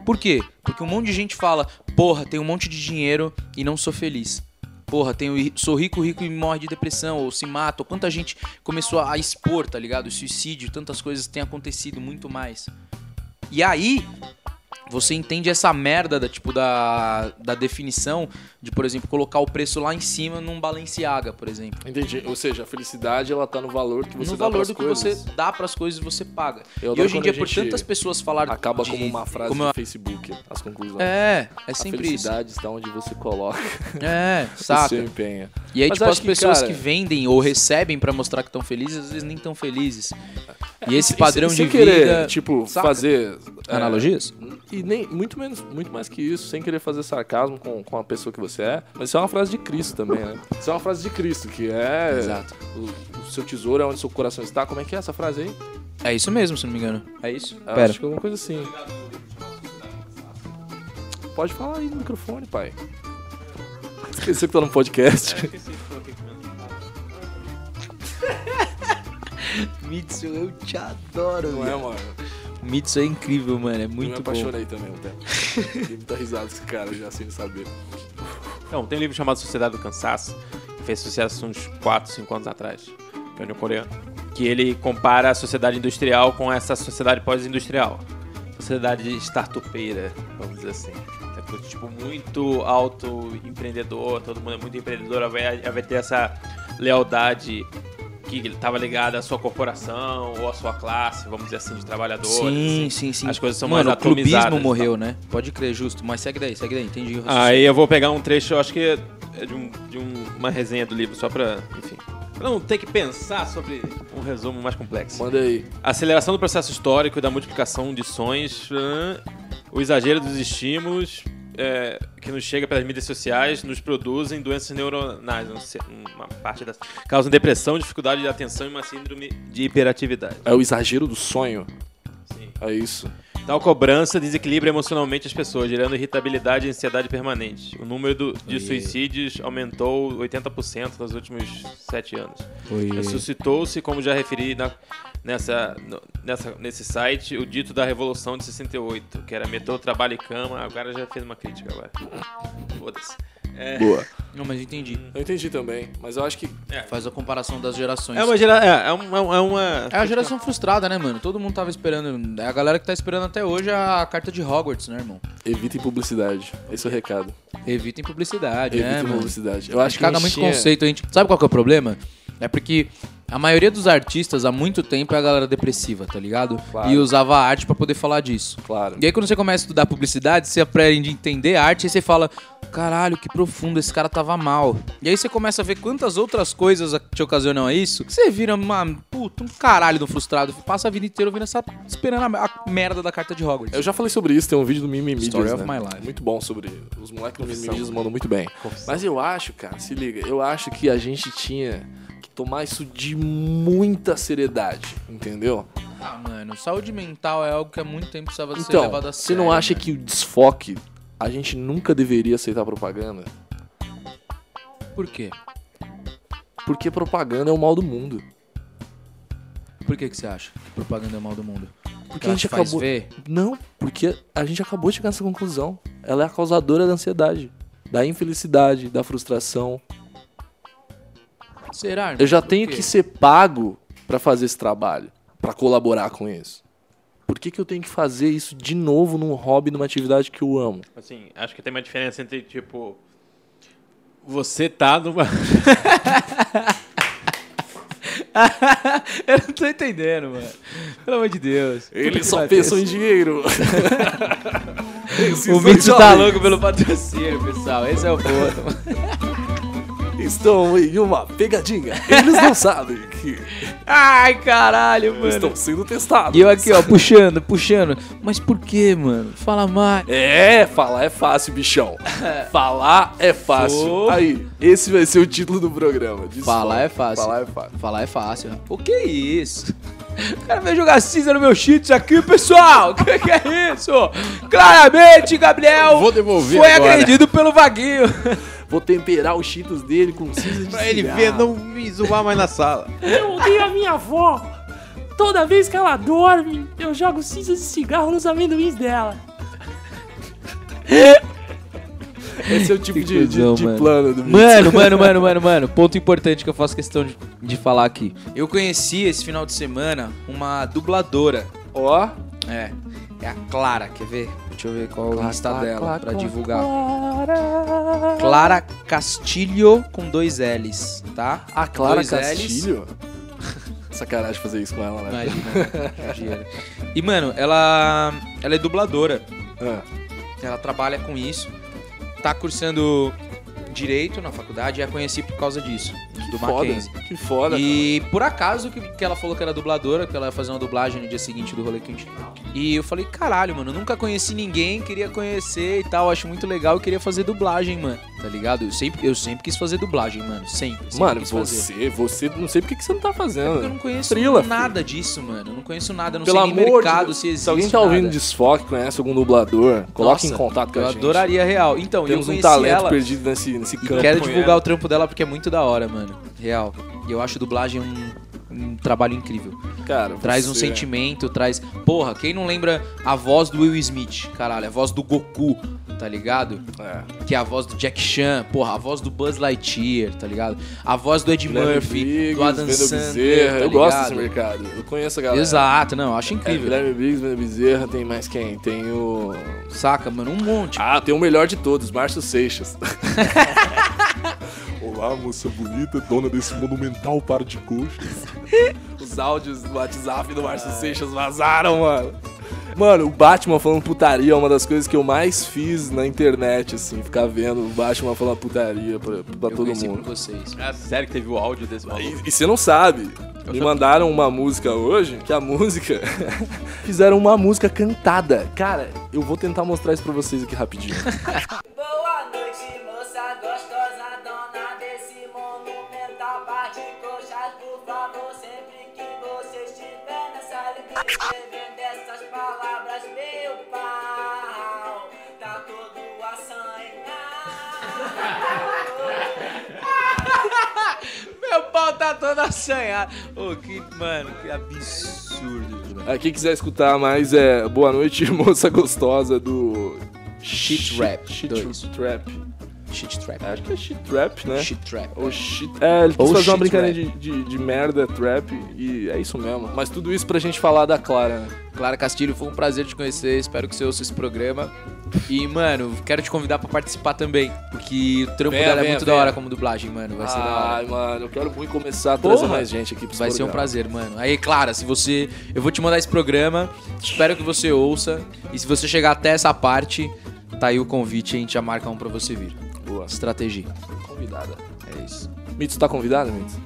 Por quê? Porque um monte de gente fala, porra, tenho um monte de dinheiro e não sou feliz. Porra, tenho, sou rico, rico e morre de depressão, ou se mata, ou quanta gente começou a expor, tá ligado? O suicídio, tantas coisas têm acontecido muito mais. E aí, você entende essa merda da, tipo, da, da definição de, por exemplo, colocar o preço lá em cima num Balenciaga, por exemplo. entendi. Ou seja, a felicidade ela tá no valor que você no dá valor do que coisas. você dá pras coisas você paga. Eu e hoje em dia, a por tantas pessoas falaram Acaba de- como uma frase como do eu- Facebook, as conclusões. É, é a sempre isso. felicidade está onde você coloca É, o seu saca? empenho. E aí, Mas tipo, as que, pessoas cara- que vendem ou recebem pra mostrar que estão felizes, às vezes nem tão felizes. E esse E padrão sem de querer, vida... tipo, saca? fazer... é, Analogias? E nem, muito menos, muito mais que isso, sem querer fazer sarcasmo com, com a pessoa que você é. Mas isso é uma frase de Cristo também, né? Isso é uma frase de Cristo, que é. Exato. O, o seu tesouro é onde seu coração está. Como é que é essa frase aí? É isso mesmo, se não me engano. É isso? Ah, Pera. Acho que é alguma coisa assim. Pode falar aí no microfone, pai. Esqueci que tá no podcast. Mitsu, eu te adoro, Não é, mano? Mitsu é incrível, mano. É Eu me muito bom. apaixonei também tempo. Dei muita risada esse cara já sem saber. Então, tem um livro chamado Sociedade do Cansaço, que fez sucesso uns 4, 5 anos atrás, que é um coreano, que ele compara a sociedade industrial com essa sociedade pós-industrial. Sociedade startupeira, vamos dizer assim. É tipo, muito auto-empreendedor, todo mundo é muito empreendedor, vai, vai ter essa lealdade que estava ligada à sua corporação ou à sua classe, vamos dizer assim, de trabalhadores. Sim, assim. sim, sim. As coisas são Mano, mais o clubismo atomizadas morreu, né? Pode crer, justo. Mas segue daí, segue daí. Entendi. Aí eu vou pegar um trecho, eu acho que é de, um- de um- uma resenha do livro, só pra, enfim, pra não ter que pensar sobre um resumo mais complexo. Manda aí. Aceleração do processo histórico e da multiplicação de sons, o exagero dos estímulos, é, que nos chega pelas mídias sociais nos produzem doenças neuronais, uma parte das causam depressão, dificuldade de atenção e uma síndrome de hiperatividade. É o exagero do sonho. Sim. É isso. Tal cobrança desequilibra emocionalmente as pessoas, gerando irritabilidade e ansiedade permanente. O número do- de suicídios aumentou 80% nos últimos sete anos. Ressuscitou-se, como já referi na- nessa, nessa, nesse site, o dito da Revolução de 68, que era metrô, trabalho e cama. Agora já fez uma crítica agora. Foda-se. É, Boa. Não, mas entendi. Eu entendi também, mas eu acho que Faz a comparação das gerações. é uma gera, é, é uma, é uma- É a geração frustrada, né, mano? Todo mundo tava esperando. É a galera que tá esperando até hoje a carta de Hogwarts, né, irmão? evitem publicidade. Esse é o recado. Evitem publicidade, né, Evitem mano? publicidade. Eu acho que caga muito tinha- conceito. A gente... Sabe qual que é o problema? É porque a maioria dos artistas há muito tempo é a galera depressiva, tá ligado? Claro. E usava a arte pra poder falar disso. Claro. E aí quando você começa a estudar publicidade, você aprende a entender a arte e você fala, caralho, que profundo, esse cara tava mal. E aí você começa a ver quantas outras coisas te ocasionam a isso, que você vira uma puta, um caralho do frustrado. Passa a vida inteira ouvindo essa, esperando a, a merda da carta de Hogwarts. Eu já falei sobre isso, tem um vídeo do Mimimi Story Medias, of né? my life. Muito bom sobre os moleques do Mimimi Medias mandam muito bem. Mas eu acho, cara, se liga, eu acho que a gente tinha tomar isso de muita seriedade, entendeu? Ah, mano, saúde mental é algo que há muito tempo precisava ser Então, levado a você sério. não acha mano. que o desfoque a gente nunca deveria aceitar propaganda? Por quê? Porque propaganda é o mal do mundo. Por que, que você acha que propaganda é o mal do mundo? Porque a gente acabou. ver? Não, porque a gente acabou de chegar nessa conclusão. Ela é a causadora da ansiedade, da infelicidade, da frustração. Será? Eu já Por tenho quê? que ser pago pra fazer esse trabalho, pra colaborar com isso. Por que, que eu tenho que fazer isso de novo num hobby, numa atividade que eu amo? Assim, acho que tem uma diferença entre, tipo. Você tá numa. Eu não tô entendendo, mano. Pelo amor de Deus. Eles só pensam em dinheiro. O Mitsu tá louco pelo patrocínio, pessoal. Esse é o ponto. Estão em uma pegadinha. Eles não sabem que Ai, caralho, mano. estão sendo testados. E eu aqui, ó, puxando, puxando. Mas por que, mano? Fala mais. É, falar é fácil, bichão. Falar é fácil. Ô. Aí, esse vai ser o título do programa. Falar é fácil. Falar é fácil. Falar é fácil. O que é isso? O cara veio jogar cinza no meu cheats aqui, pessoal. O que, que é isso? Claramente, Gabriel Vou devolver foi agora. agredido pelo vaguinho. Vou temperar os cheetos dele com cinza de Pra ele cigarro. ver, não me zoar mais na sala. Eu odeio a minha avó. Toda vez que ela dorme, eu jogo cinzas de cigarro nos amendoins dela. Esse é o tipo de, de- de mano. plano do Mano, mano, mano, mano, mano. Ponto importante que eu faço questão de, de falar aqui. Eu conheci esse final de semana uma dubladora. Ó, É. É a Clara, quer ver? Deixa eu ver qual é o Clara, Insta Clara, dela Clara, pra Clara. divulgar. Clara Castilho com dois L's, tá? a Clara Dois Castilho. Sacanagem fazer isso com ela, né? Imagina. imagina. E, mano, ela, ela é dubladora. Ah, Ela trabalha com isso. Tá cursando Direito na faculdade e a conheci por causa disso. Do foda, Mackenzie. que foda. E por acaso que, que ela falou que era dubladora, que ela ia fazer uma dublagem no dia seguinte do rolê que a gente. E eu falei, caralho, mano, nunca conheci ninguém, queria conhecer e tal, acho muito legal e queria fazer dublagem, mano. Tá ligado? Eu sempre, eu sempre quis fazer dublagem, mano. Sempre. sempre Mano, quis fazer. você, você, não sei por que que você não tá É porque eu fazendo. não conheço Frila, nada disso, mano. Eu não conheço nada, eu não Pelo sei nem mercado de se existe. Se alguém tá ouvindo nada. Desfoque, conhece algum dublador, coloque em Nossa, contato com Eu a gente. adoraria real. Então, Temos eu um conheci talento ela. perdido nesse, nesse E campo. quero divulgar o trampo dela porque é muito da hora, mano. Real. E eu acho dublagem um, um trabalho incrível. Cara, Traz um você- sentimento, traz. Porra, quem não lembra a voz do Will Smith? Caralho, a voz do Goku, tá ligado? É. Que é a voz do Jack Chan, porra, a voz do Buzz Lightyear, tá ligado? A voz do Ed Guilherme Murphy, Briggs, do Adam Wendel Sandler, Bezerra. tá eu gosto desse mercado. Eu conheço a galera. Exato, não, eu acho É, incrível. Guilherme Briggs, Wendel Bezerra, tem mais quem? Tem o... Saca, mano, um monte. Ah, tem o melhor de todos, Márcio Seixas. Olá, moça bonita, dona desse monumental par de coxas. Os áudios do WhatsApp do Márcio Seixas vazaram, mano. Mano, o Batman falando putaria é uma das coisas que eu mais fiz na internet, assim. Ficar vendo o Batman falando putaria pra, pra Eu todo mundo. por vocês. É sério que teve o áudio desse maluco? E, e você não sabe. Me mandaram uma música hoje, que a música. Fizeram uma música cantada. Cara, eu vou tentar mostrar isso pra vocês aqui rapidinho. tá todo assanhado. Ô, que, mano, que absurdo. mano. Ah, Quem quiser escutar mais é Boa Noite, Moça Gostosa do. Shit Rap Shit. Trap. Shit trap. Acho que é Shit Trap, né? Shit trap. Ou shit. É, ele quis Ou fazer uma brincadeira de, de, de merda, trap, e é isso mesmo. Mas tudo isso pra gente falar da Clara, né? Clara Castilho, foi um prazer te conhecer. Espero que você ouça esse programa. E, mano, quero te convidar pra participar também. Porque o trampo Venha, dela é venha, muito da venha. hora como dublagem, mano. Vai ser da hora. Ai, mano, eu quero muito começar a trazer Porra! mais gente aqui pro Vai ser um prazer, mano. Aí, Clara, se você. Eu vou te mandar esse programa. Espero que você ouça. E se você chegar até essa parte, tá aí o convite. A gente já marca um pra você vir. Boa. Estratégia. Convidada. É isso. Mitsu tá convidado, Mitsu?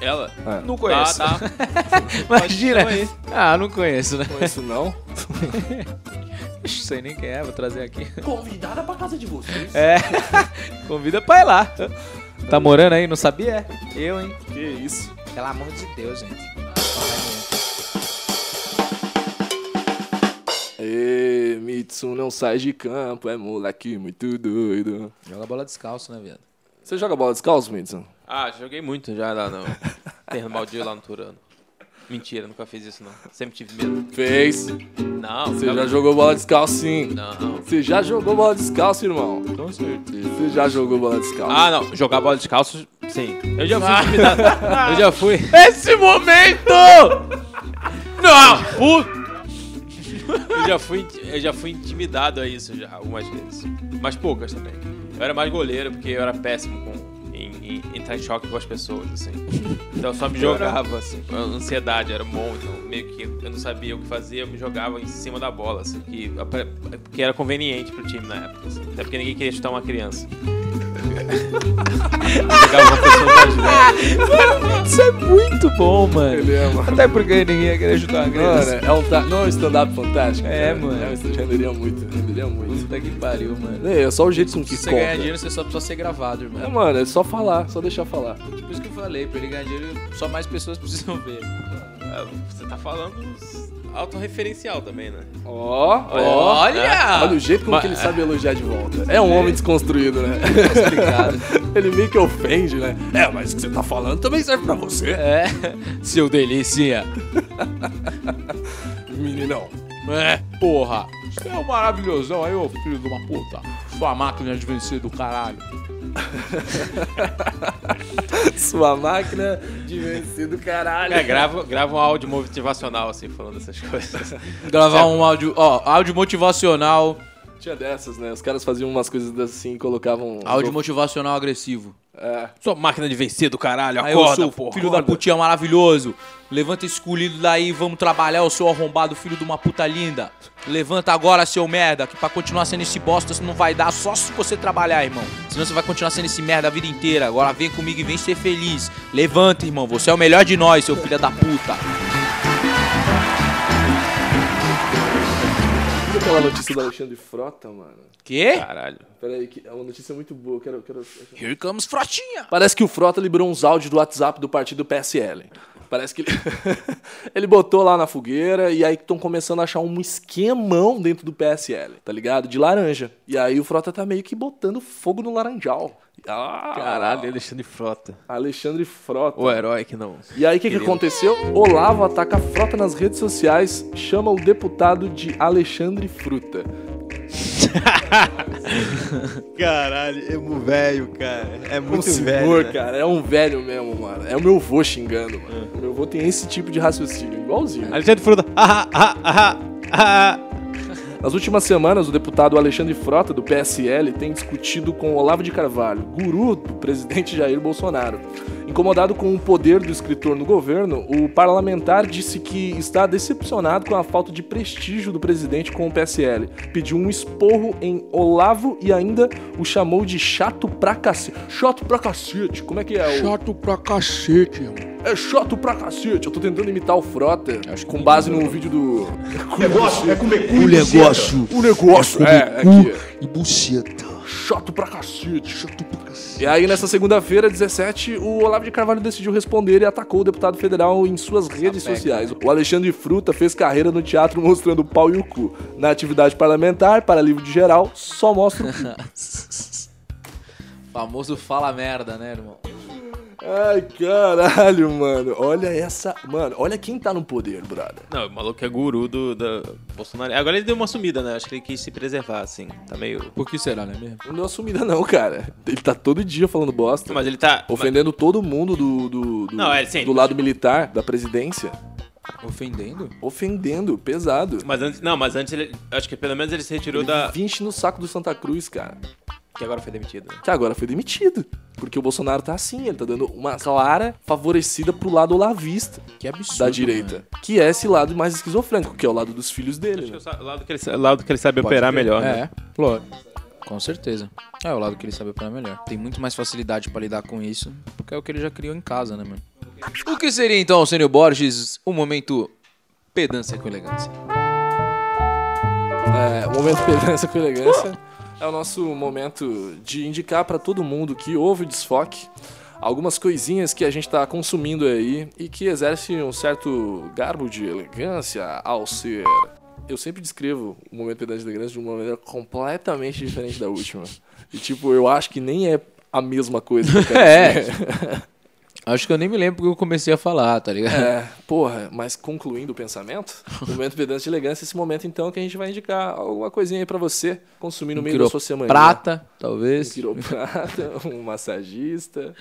Ela? É. Não Tá, conheço. tá. Imagina. Chama aí. Ah, não conheço, né? Conheço não? Não sei nem quem é, vou trazer aqui. Convidada pra casa de vocês. É. Convida pra ir lá. Tá morando aí? Não sabia? É. Eu, hein? Que isso. Pelo amor de Deus, gente. Ê, Mitsu não sai de campo, é moleque muito doido. Joga bola descalço, né, viado? Você joga bola descalço, Mitsu? Ah, joguei muito já lá no terreno baldio lá no Turano. Mentira, nunca fiz isso não. Sempre tive medo. Fez. Não, Você já jogou bola descalço, sim. Não. Você já jogou bola descalço, irmão? Com certeza. Você já jogou bola descalço? Ah, não. Jogar bola descalço, sim. Eu já fui intimidado. Eu já fui. Esse momento! Não! Puta! Eu já fui, eu já fui intimidado a isso já, algumas vezes. Mas poucas também. Eu era mais goleiro porque eu era péssimo com, entrar em choque com as pessoas, assim. Então eu só me jogava, assim. A ansiedade era bom, então meio que eu não sabia o que fazer, eu me jogava em cima da bola, assim. Que, porque era conveniente pro time na época, assim. Até porque ninguém queria chutar uma criança. Isso é muito bom, mano. Ele é, mano. Até porque ninguém ia querer ajudar a Mano, criança. é um, ta- não é um stand-up fantástico? É, cara? mano. É um stand renderia muito, renderia muito. Puta que pariu, mano. É, é só o jeito que Se você ganhar dinheiro, você só precisa ser gravado, É, irmão. mano, é só falar, só deixar falar. Por isso que eu falei, pra ele ganhar dinheiro, só mais pessoas precisam ver. Você tá falando autorreferencial também, né? Ó, Olha! Olha o jeito como que ele sabe elogiar de volta. É um homem desconstruído, né? Ele meio que ofende, né? É, mas o que você tá falando também serve pra você. É, seu delícia. Meninão. É, porra. Você é um maravilhosão aí, ô filho de uma puta. Sua máquina de vencer do caralho. Sua máquina de vencer do caralho. É, grava, grava um áudio motivacional, assim, falando essas coisas. Gravar um áudio, ó, áudio motivacional. Tinha dessas, né? Os caras faziam umas coisas assim e colocavam. Áudio motivacional agressivo. É. Sua máquina de vencer do caralho, Aí eu acorda, sou porra. filho da putinha maravilhoso. Levanta esse escolhido daí, vamos trabalhar, eu sou arrombado, filho de uma puta linda. Levanta agora, seu merda, que pra continuar sendo esse bosta você não vai dar só se você trabalhar, irmão. Senão você vai continuar sendo esse merda a vida inteira. Agora vem comigo e vem ser feliz. Levanta, irmão, você é o melhor de nós, seu filho da puta. Aquela notícia do Alexandre Frota, mano? Quê? Caralho. Pera aí, que é uma notícia muito boa. Quero, quero... Here comes Frotinha. Parece que o Frota liberou uns áudios do WhatsApp do partido PSL. Parece que ele, ele botou lá na fogueira e aí estão começando a achar um esquemão dentro do PSL, tá ligado? De laranja. E aí o Frota tá meio que botando fogo no laranjal. Ah, Caralho, Alexandre Frota. Alexandre Frota. O herói que não. E aí o que, que aconteceu? Olavo ataca a Frota nas redes sociais, chama o deputado de Alexandre Fruta. Caralho, é um velho, cara. É Um muito senhor, velho. né? cara, é um velho mesmo, mano. É o meu vô xingando, mano. O meu vô tem esse tipo de raciocínio, igualzinho. Alexandre Frota. Ah, ah, ah, ah. Nas últimas semanas, o deputado Alexandre Frota, do PSL, tem discutido com Olavo de Carvalho, guru do presidente Jair Bolsonaro. Incomodado com o poder do escritor no governo, o parlamentar disse que está decepcionado com a falta de prestígio do presidente com o PSL. Pediu um esporro em Olavo e ainda o chamou de chato pra cacete. Chato pra cacete, como é que é? o- Chato pra cacete, irmão. É chato pra cacete. Eu tô tentando imitar o Frota Acho que com base no não. vídeo do. O negócio é comer cu O e negócio O negócio. é É, comer aqui. cu e buceta. Chato pra cacete. Chato pra cacete. E aí, nessa segunda-feira, 17, o Olavo de Carvalho decidiu responder e atacou o deputado federal em suas redes sociais. O Alexandre Fruta fez carreira no teatro mostrando o pau e o cu. Na atividade parlamentar, para livro de geral, só mostra o cu. Famoso fala merda, né, irmão? Ai, caralho, mano. Olha essa. Mano, olha quem tá no poder, brother. Não, o maluco é guru do, da Bolsonaro. Agora ele deu uma sumida, né? Acho que ele quis se preservar, assim. Tá meio. Por que será, né mesmo? Não deu assumida, não, cara. Ele tá todo dia falando bosta. Mas ele tá. Ofendendo todo mundo do, do, do, Não, é, sim. do lado militar, da presidência. Ofendendo? Ofendendo, pesado. Mas antes. Não, mas antes ele. Acho que pelo menos ele se retirou da. 20 no saco do Santa Cruz, cara. Que agora foi demitido. né? Que agora foi demitido. Porque o Bolsonaro tá assim, ele tá dando uma clara favorecida pro lado olavista Que absurdo. da direita. Que é esse lado mais esquizofrênico, que é o lado dos filhos dele, Acho que né? o sa- o lado que ele, lado que ele sabe Pode operar crer. melhor, né? É, claro. Com certeza. É o lado que ele sabe operar melhor. Tem muito mais facilidade pra lidar com isso, porque é o que ele já criou em casa, né, mano? O que seria então, Sênio Borges, o momento pedância com elegância? É, o momento pedância com elegância é o nosso momento de indicar pra todo mundo que ouve o desfoque algumas coisinhas que a gente tá consumindo aí e que exerce um certo garbo de elegância ao ser. Eu sempre descrevo o momento de elegância de uma maneira completamente diferente da última. E tipo, eu acho que nem é a mesma coisa É. Acho que eu nem me lembro porque eu comecei a falar, tá ligado? É, porra, mas concluindo o pensamento, o momento pedância de elegância é esse momento então que a gente vai indicar alguma coisinha aí pra você consumir no Um meio da sua semana. Prata, Um talvez. quiroprata, um massagista.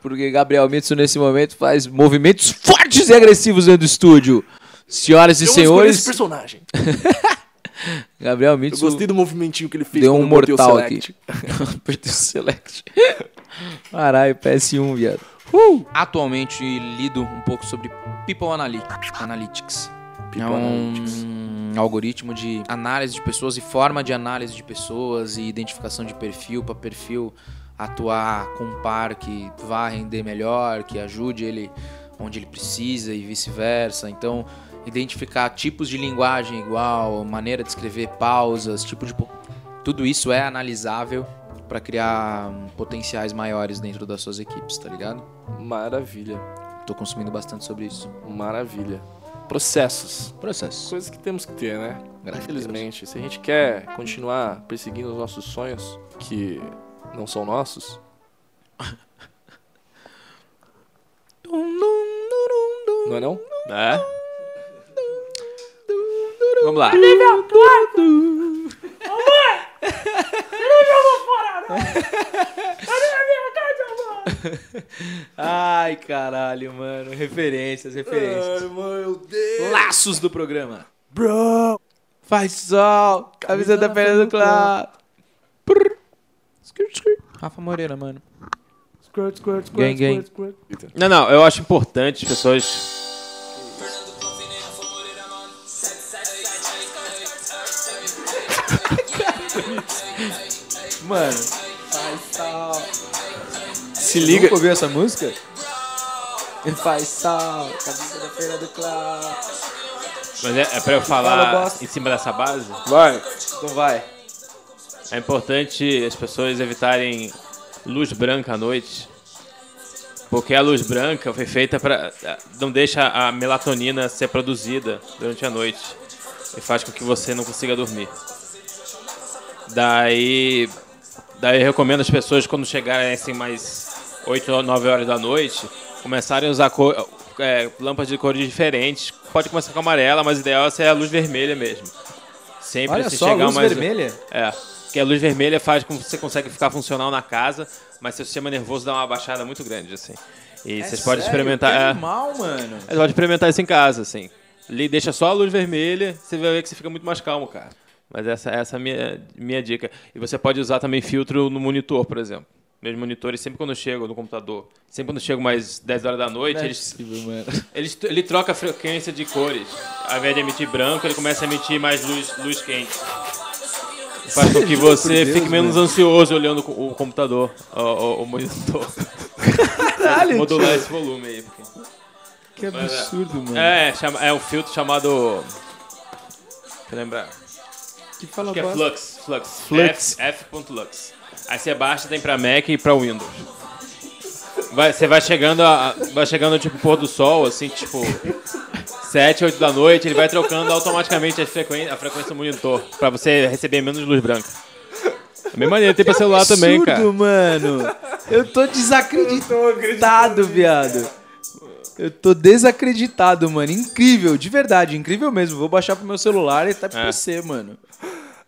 Porque Gabriel Mitsu, nesse momento, faz movimentos fortes e agressivos dentro do estúdio. Senhoras e Eu escolher esse senhores, personagem. Gabriel Eu Mitsu gostei do movimentinho que ele fez deu um eu mortal aqui. Apertei o select. Caralho, PS1, viado. Atualmente lido um pouco sobre People Analy- Analytics. People é um Analytics. algoritmo de análise de pessoas e forma de análise de pessoas e identificação de perfil para perfil atuar com um par que vá render melhor, que ajude ele onde ele precisa e vice-versa. Então, identificar tipos de linguagem igual, maneira de escrever pausas, tipo de tudo isso é analisável para criar hum, potenciais maiores dentro das suas equipes, tá ligado? Maravilha, Tô consumindo bastante sobre isso. maravilha. Processos. Processo. Coisas que temos que ter, né? Graças a Infelizmente, se a gente quer continuar perseguindo os nossos sonhos, que não são nossos, não é não? É? Vamos lá. Amor! Você não jogou fora, não! Cadê a minha casa, amor? Ai, caralho, mano. Referências, referências. meu Deus! Laços do programa. Bro! Faz sol! Camisa da perna do Clá. Prrr. Skirt, skirt. Rafa Moreira, mano. Squirt, squirt, squirt, Gang, gang. squirt, squirt. Não, não, eu acho importante as pessoas. Mano. Faz sol. Se liga. Nunca ouviu essa música? Faz sol. Camisa da perna do Clá. Mas é, é pra eu Fala, falar bosta. em cima dessa base? Vai. Então vai. É importante as pessoas evitarem luz branca à noite. Porque a luz branca foi feita para não deixa a melatonina ser produzida durante a noite e faz com que você não consiga dormir. Daí, daí eu recomendo as pessoas quando chegarem assim mais 8 ou 9 horas da noite, começarem a usar cor, é, lâmpadas de cores diferentes. Pode começar com amarela, mas o ideal é ser a luz vermelha mesmo. Sempre Olha se só, chegar luz mais vermelha. é, porque a luz vermelha faz com que você consegue ficar funcional na casa, mas seu sistema nervoso dá uma baixada muito grande, assim. E vocês podem experimentar. É, mal, mano. você pode experimentar isso em casa, assim. Deixa só a luz vermelha, você vai ver que você fica muito mais calmo, cara. Mas essa, essa é a minha, minha dica. E você pode usar também filtro no monitor, por exemplo. Meus monitores, sempre quando eu chego no computador, sempre quando eu chego mais 10 horas da noite, eles, eles, ele troca a frequência de cores. Ao invés de emitir branco, ele começa a emitir mais luz, luz quente. Faz com que você fique menos ansioso olhando o computador, o, o, o monitor. Caralho, Modular esse volume aí. porque- Que absurdo, mano. É, chama, é um filtro chamado. Deixa eu lembrar. Que fala que é. Flux. Flux. Flux. F- F.lux. Aí você baixa, tem pra Mac e pra Windows. Vai, você vai chegando, a, vai chegando tipo pôr do sol, assim, tipo 7, 8 da noite, ele vai trocando automaticamente a frequência, a frequência do monitor pra você receber menos luz branca. É bem maneiro, tem pra celular também, absurdo, cara. mano. Eu tô desacreditado, viado. Eu tô desacreditado, mano. Incrível, de verdade, incrível mesmo. Vou baixar pro meu celular e tá pro É. PC, mano.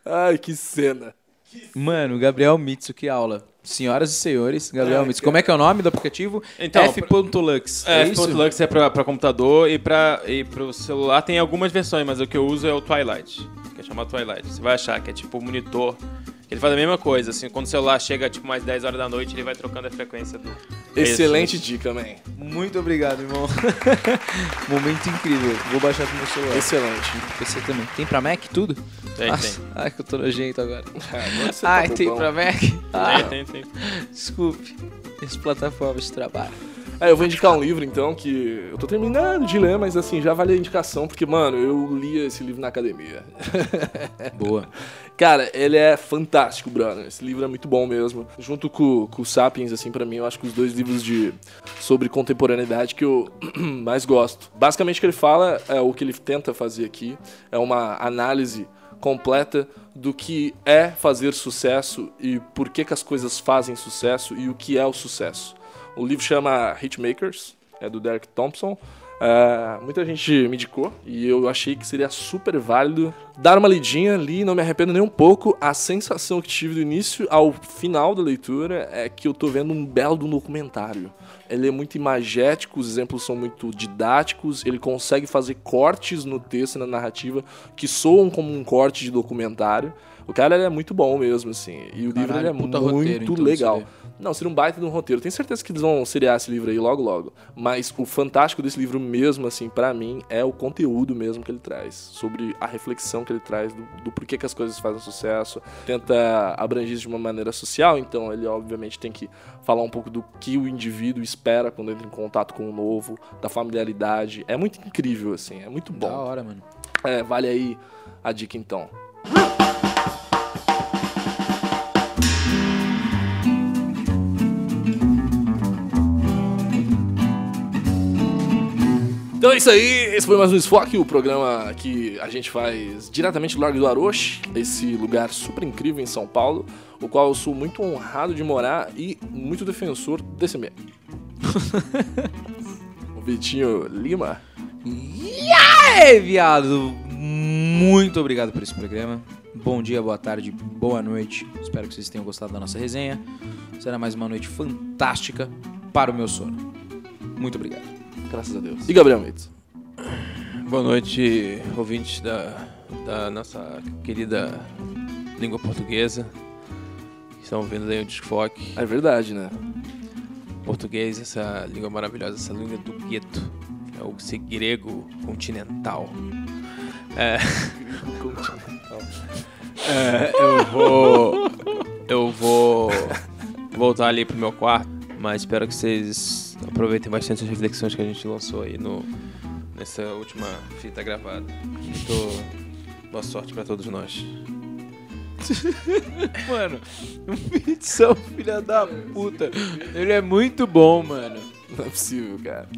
Ai, que cena. Mano, Gabriel Mitsu, que aula. Senhoras e senhores, Gabriel Ai, Mitsu. Como é que é o nome do aplicativo? Então, F.lux. É, É? F.lux é pra, pra computador e, pra, e pro celular tem algumas versões, mas o que eu uso é o Twilight, que é chamado Twilight. Você vai achar que é tipo monitor. Ele faz a mesma coisa, assim, quando o celular chega tipo mais 10 horas da noite, ele vai trocando a frequência do. Excelente Esse. dica, man. Muito obrigado, irmão. Momento incrível. Vou baixar pro meu celular. Excelente. PC também. Tem pra Mac tudo? Tem, Nossa, tem. Ai, que eu tô nojento agora. Você tá Ai, tem pra Mac? Ah, Tem, tem, tem. desculpe. As plataformas de trabalho. É, eu vou indicar um livro, então, que eu tô terminando de ler, mas assim, já vale a indicação, porque, mano, eu li esse livro na academia. Boa. Cara, ele é fantástico, brother. Esse livro é muito bom mesmo. Junto com, com o Sapiens, assim, pra mim, eu acho que os dois livros de sobre contemporaneidade que eu mais gosto. Basicamente, o que ele fala, é o que ele tenta fazer aqui, é uma análise completa do que é fazer sucesso e por que, que as coisas fazem sucesso e o que é o sucesso. O livro chama Hitmakers, é do Derek Thompson. É, muita gente me indicou e eu achei que seria super válido dar uma lidinha ali, não me arrependo nem um pouco. A sensação que tive do início ao final da leitura é que eu tô vendo um belo um documentário. Ele é muito imagético, os exemplos são muito didáticos, ele consegue fazer cortes no texto e na narrativa que soam como um corte de documentário. O cara é muito bom mesmo, assim. E o livro Caralho, ele é muito roteiro, então, legal. isso Não, seria um baita de um roteiro. Tenho certeza que eles vão seriar esse livro aí logo, logo. Mas o fantástico desse livro mesmo, assim, pra mim, é o conteúdo mesmo que ele traz. Sobre a reflexão que ele traz do, do porquê que as coisas fazem sucesso. Tenta abranger isso de uma maneira social, então ele obviamente tem que falar um pouco do que o indivíduo espera quando entra em contato com o novo, da familiaridade. É muito incrível, assim, é muito Da bom. hora, mano. É, vale aí a dica então. Então é isso aí, esse foi mais um Desfoque, o programa que a gente faz diretamente do Largo do Aroche, esse lugar super incrível em São Paulo, o qual eu sou muito honrado de morar e muito defensor desse meio. o Vitinho Lima. Ei, viado! Muito obrigado por esse programa. Bom dia, boa tarde, boa noite. Espero que vocês tenham gostado da nossa resenha. Será mais uma noite fantástica para o meu sono. Muito obrigado. Graças a Deus. E Gabriel Mendes. Boa noite, ouvintes da, da nossa querida língua portuguesa. que Estão ouvindo aí o Desfoque. É verdade, né? Português, essa língua maravilhosa, essa língua do gueto. É o grego continental. É. É, eu vou. Eu vou voltar ali pro meu quarto, mas espero que vocês aproveitem bastante as reflexões que a gente lançou aí no, nessa última fita gravada. Muito boa sorte pra todos nós. Mano, o é um filho da puta. Ele é muito bom, mano. Não é possível, cara.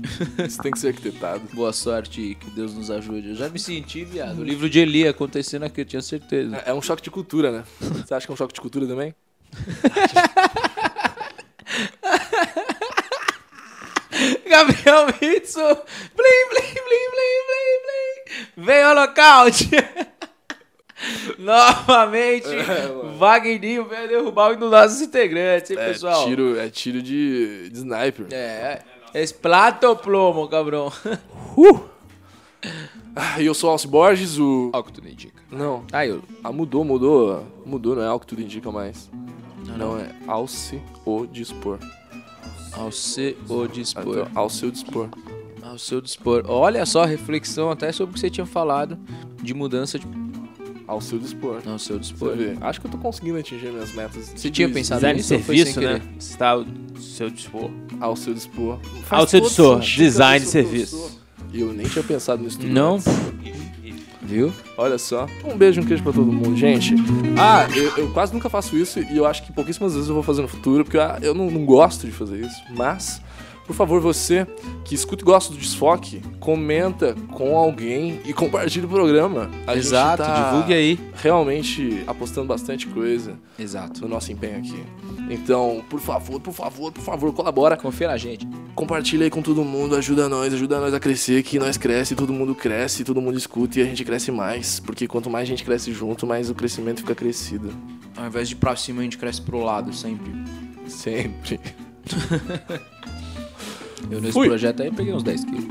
Isso tem que ser arquitetado. Boa sorte e que Deus nos ajude. Eu já me senti, viado. O livro de Eli acontecendo aqui, eu tinha certeza. É um choque de cultura, né? Você acha que é um choque de cultura também? Gabriel Mitsu! Blim, blim, blim, blim, blim, blim! Vem ao nocaute! Novamente, Wagninho veio derrubar um dos nossos integrantes, hein, É pessoal? tiro, é tiro de, de sniper. É, esplato ou plomo, cabrão? Ah, e eu sou o Alce Borges, o... Algo que tudo indica. Não. Ah, eu... Ah, mudou, mudou. Mudou, não é algo que tudo indica mais. Não, é ao se o dispor. Ao seu dispor. Então, ao seu dispor. Ao seu dispor. Olha só, reflexão até sobre o que você tinha falado de mudança de. Ao seu dispor. Ao seu Você dispor. vê. Acho que eu tô conseguindo atingir minhas metas. Você tinha Isso, pensado Design de nisso sem serviço, né? Está ao seu dispor. Ao seu dispor. Ao seu dispor. Design a de serviço. E eu nem tinha pensado nisso tudo Não? antes. Viu? Olha só. Um beijo um queijo pra todo mundo, gente. Ah, eu, eu quase nunca faço isso e eu acho que pouquíssimas vezes eu vou fazer no futuro, porque eu, eu não, não gosto de fazer isso. Mas, por favor, você que escuta e gosta do desfoque, comenta com alguém e compartilha o programa. A gente Exato, tá divulgue aí. Realmente apostando bastante coisa Exato. no nosso empenho aqui. Então, por favor, por favor, por favor, colabora. Confia na gente. Compartilha aí com todo mundo, ajuda nós, ajuda nós a crescer, que nós cresce, todo mundo cresce, todo mundo escuta e a gente cresce mais. Porque quanto mais gente cresce junto, mais o crescimento fica crescido. Ao invés de ir pra cima, a gente cresce pro lado, sempre. Sempre. Eu nesse Fui. projeto aí peguei uns 10 quilos.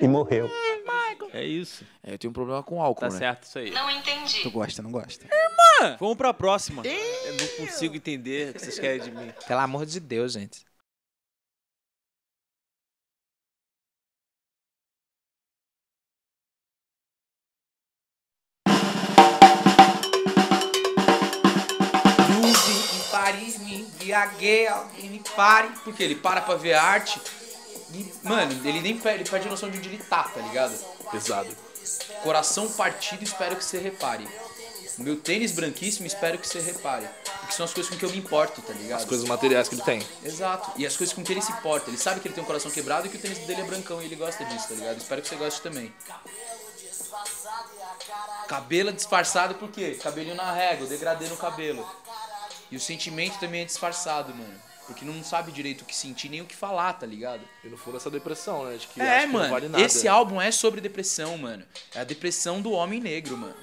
E morreu. É isso. É, eu tenho um problema com álcool, Tá né? certo isso aí. Não entendi. Tu gosta, não gosta? Vamos pra próxima. Eu não consigo entender o que vocês querem de mim. Pelo amor de Deus, gente. Embriaguei, alguém me pare. Porque ele para pra ver arte. E, mano, ele nem perde, ele perde a noção de onde ele tá, tá ligado? Pesado. Coração partido, espero que você repare. Meu tênis branquíssimo, espero que você repare. Porque são as coisas com que eu me importo, tá ligado? As coisas materiais que ele tem. Exato. E as coisas com que ele se importa. Ele sabe que ele tem um coração quebrado e que o tênis dele é brancão e ele gosta disso, tá ligado? Espero que você goste também. Cabelo disfarçado por quê? Cabelinho na régua, degradê no cabelo. E o sentimento também é disfarçado, mano. Porque não sabe direito o que sentir nem o que falar, tá ligado? E no fundo essa depressão, né? De que É, que mano. vale nada. esse álbum é sobre depressão, mano. É a depressão do homem negro, mano.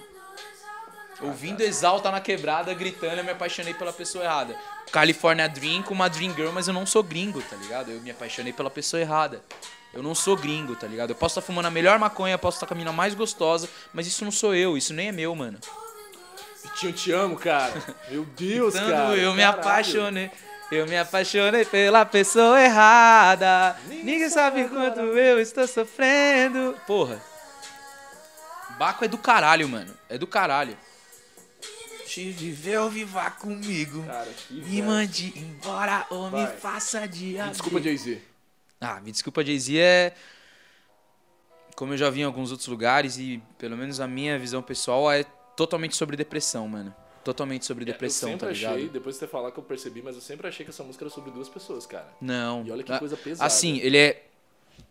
Ouvindo Exalta na quebrada, gritando, eu me apaixonei pela pessoa errada. California Dream com uma Dream Girl, mas eu não sou gringo, tá ligado? Eu me apaixonei pela pessoa errada. Eu não sou gringo, tá ligado? Eu posso estar fumando a melhor maconha, posso estar com a mina mais gostosa, mas isso não sou eu, isso nem é meu, mano. Vitinho, eu te amo, cara. Meu Deus, Tanto cara. eu me caralho. apaixonei. Eu me apaixonei pela pessoa errada. Ninguém sabe quanto eu estou sofrendo. Porra. Baco é do caralho, mano. É do caralho. Se viver ou viva comigo. Cara, Me verso. mande embora ou me Vai. faça de Me Desculpa, Jay-Z. Ah, me desculpa, Jay-Z é. Como eu já vi em alguns outros lugares e pelo menos a minha visão pessoal é totalmente sobre depressão, mano. Totalmente sobre depressão, É, eu tá sempre ligado? achei, depois de você falar que eu percebi, mas eu sempre achei que essa música era sobre duas pessoas, cara. Não. E olha que Ah, coisa pesada. Assim, ele é.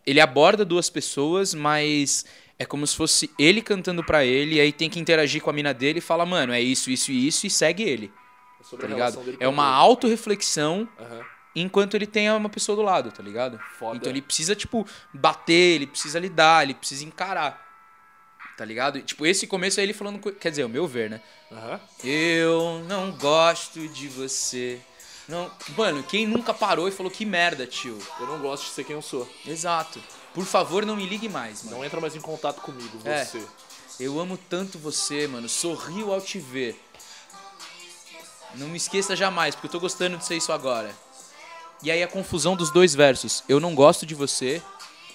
Ele aborda duas pessoas, mas é como se fosse ele cantando pra ele, e aí tem que interagir com a mina dele e fala, mano, é isso, isso e isso, e segue ele. É sobre Tá a ligado? É uma autorreflexão Aham. enquanto ele tem uma pessoa do lado, tá ligado? Foda. Então ele precisa, tipo, bater, ele precisa lidar, ele precisa encarar. Tá ligado? E, tipo, esse começo é ele falando. Quer dizer, o meu ver, né? Aham. Eu não gosto de você. Não. Mano, quem nunca parou e falou que merda, tio? Eu não gosto de ser quem eu sou. Exato. Por favor, não me ligue mais, mano. Não entra mais em contato comigo, É. você. Eu amo tanto você, mano. Sorrio ao te ver. Não me esqueça jamais, porque eu tô gostando de ser isso agora. E aí a confusão dos dois versos. Eu não gosto de você,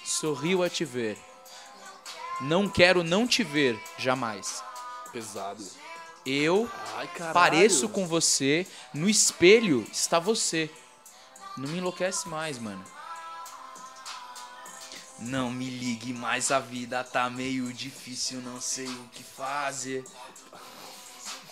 sorrio a te ver. Não quero não te ver jamais. Pesado. Eu Ai, pareço com você, no espelho está você. Não me enlouquece mais, mano. Não me ligue mais, a vida tá meio difícil, não sei o que fazer.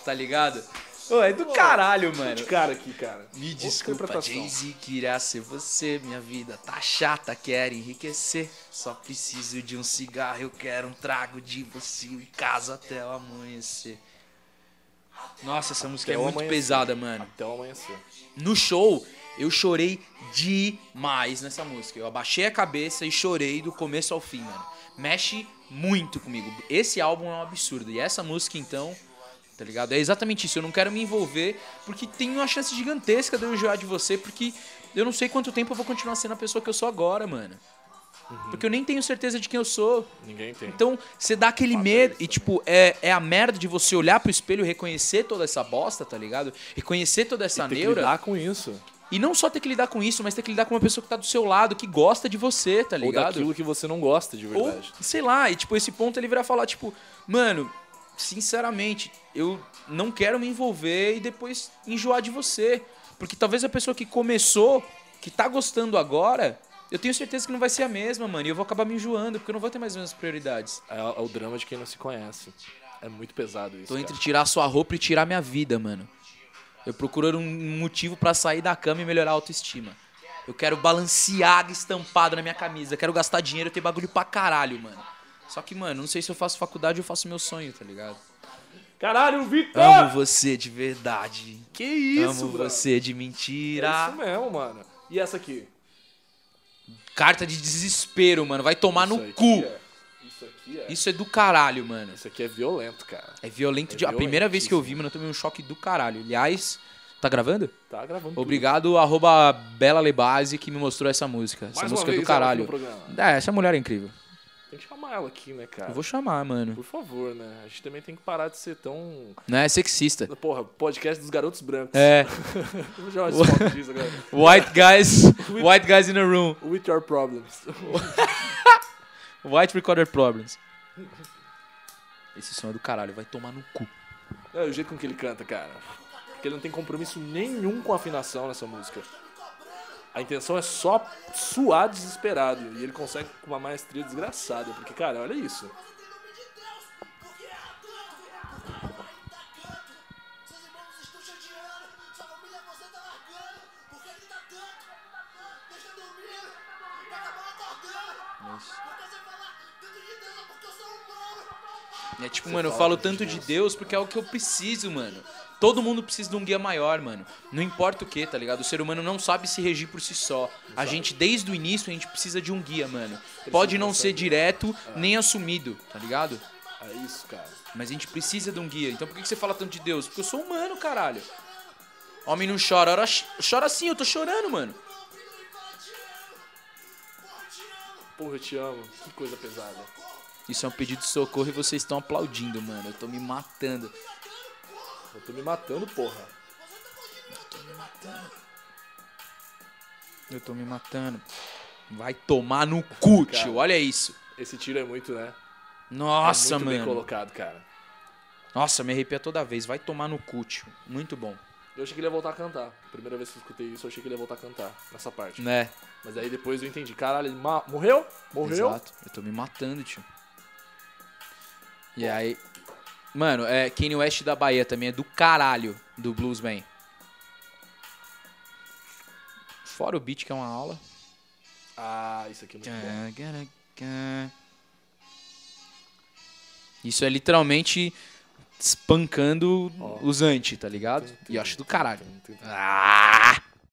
Tá ligado? Ô, é do caralho, mano. De cara aqui, cara. Me Outra desculpa. Jay-Z, queria ser você. Minha vida tá chata, quero enriquecer. Só preciso de um cigarro, eu quero um trago de você em casa até o amanhecer. Nossa, essa música Até é muito pesada, mano. Até o amanhecer. No show, eu chorei demais nessa música. Eu abaixei a cabeça e chorei do começo ao fim, mano. Mexe muito comigo. Esse álbum é um absurdo. E essa música, então, tá ligado? É exatamente isso. Eu não quero me envolver porque tem uma chance gigantesca de eu enjoar de você, porque eu não sei quanto tempo eu vou continuar sendo a pessoa que eu sou agora, mano. Porque eu nem tenho certeza de quem eu sou. Ninguém tem. Então, você dá aquele medo. E, tipo, é, é a merda de você olhar pro espelho e reconhecer toda essa bosta, tá ligado? Reconhecer toda essa Tem que neura. lidar com isso. E não só ter que lidar com isso, mas ter que lidar com uma pessoa que tá do seu lado, que gosta de você, tá Ou ligado? daquilo que você não gosta de Ou, verdade. sei lá, e tipo, esse ponto ele virar falar, tipo, mano, sinceramente, eu não quero me envolver e depois enjoar de você. Porque talvez a pessoa que começou, que tá gostando agora, eu tenho certeza que não vai ser a mesma, mano. E eu vou acabar me enjoando, porque eu não vou ter mais as mesmas prioridades. É, é o drama de quem não se conhece. É muito pesado isso. Tô cara. entre tirar sua roupa e tirar minha vida, mano. Eu procuro um motivo pra sair da cama e melhorar a autoestima. Eu quero balanceada estampado na minha camisa. Eu quero gastar dinheiro e ter bagulho pra caralho, mano. Só que, mano, não sei se eu faço faculdade ou faço meu sonho, tá ligado? Caralho, Vitor! Amo você de verdade. Que isso, Amo bro? você de É mentira. isso mesmo, mano. E essa aqui? Carta de desespero, mano. Vai tomar Isso no cu. é- Isso aqui é. Isso é do caralho, mano. Isso aqui é violento, cara. É violento. É de... A primeira vez que eu vi, mano, eu tomei um choque do caralho. Aliás, tá gravando? Tá gravando. tudo. Obrigado, arroba Bela Lebase, que me mostrou essa música. Essa Mais uma música é do caralho. É, essa mulher é incrível. Tem que chamar ela aqui, né, cara? Eu vou chamar, mano. Por favor, né? A gente também tem que parar de ser tão. Não é sexista. Porra, podcast dos garotos brancos. É. Vou chamar esse foto disso agora. White guys. White guys in a room. With your problems. White recorder problems. Esse som é do caralho, vai tomar no cu. É o jeito com que ele canta, cara. Porque ele não tem compromisso nenhum com a afinação nessa música. A intenção é só suar desesperado. E ele consegue com uma maestria desgraçada. Porque, cara, olha isso. É tipo, mano, eu falo tanto de Deus porque é o que eu preciso, mano. Todo mundo precisa de um guia maior, mano. Não importa o que, tá ligado? O ser humano não sabe se regir por si só. A gente, desde o início, a gente precisa de um guia, mano. Pode não ser direto, nem assumido, tá ligado? É isso, cara. Mas a gente precisa de um guia. Então por que que você fala tanto de Deus? Porque eu sou humano, caralho. Homem não chora. Ora, chora sim, eu tô chorando, mano. Porra, eu te amo. Que coisa pesada. Isso é um pedido de socorro e vocês estão aplaudindo, mano. Eu tô me matando. Eu tô me matando, porra. Eu tô me matando. Vai tomar no cu, Cara. tio. Olha isso. Esse tiro é muito, né? Nossa, é muito bem mano. colocado, cara. Nossa, me arrepia toda vez. Vai tomar no cu, tio. Muito bom. Eu achei que ele ia voltar a cantar. Primeira vez que eu escutei isso, eu achei que ele ia voltar a cantar nessa parte. Né? Mas aí depois eu entendi. Caralho, ele morreu? Morreu? Exato. Eu tô me matando, tio. E aí. Mano, é Kanye West da Bahia também é do caralho do Bluesman. Fora o beat que é uma aula. Ah, isso aqui é muito bom. Isso é literalmente espancando Ó. os anti, tá ligado? E eu acho do caralho. Ah!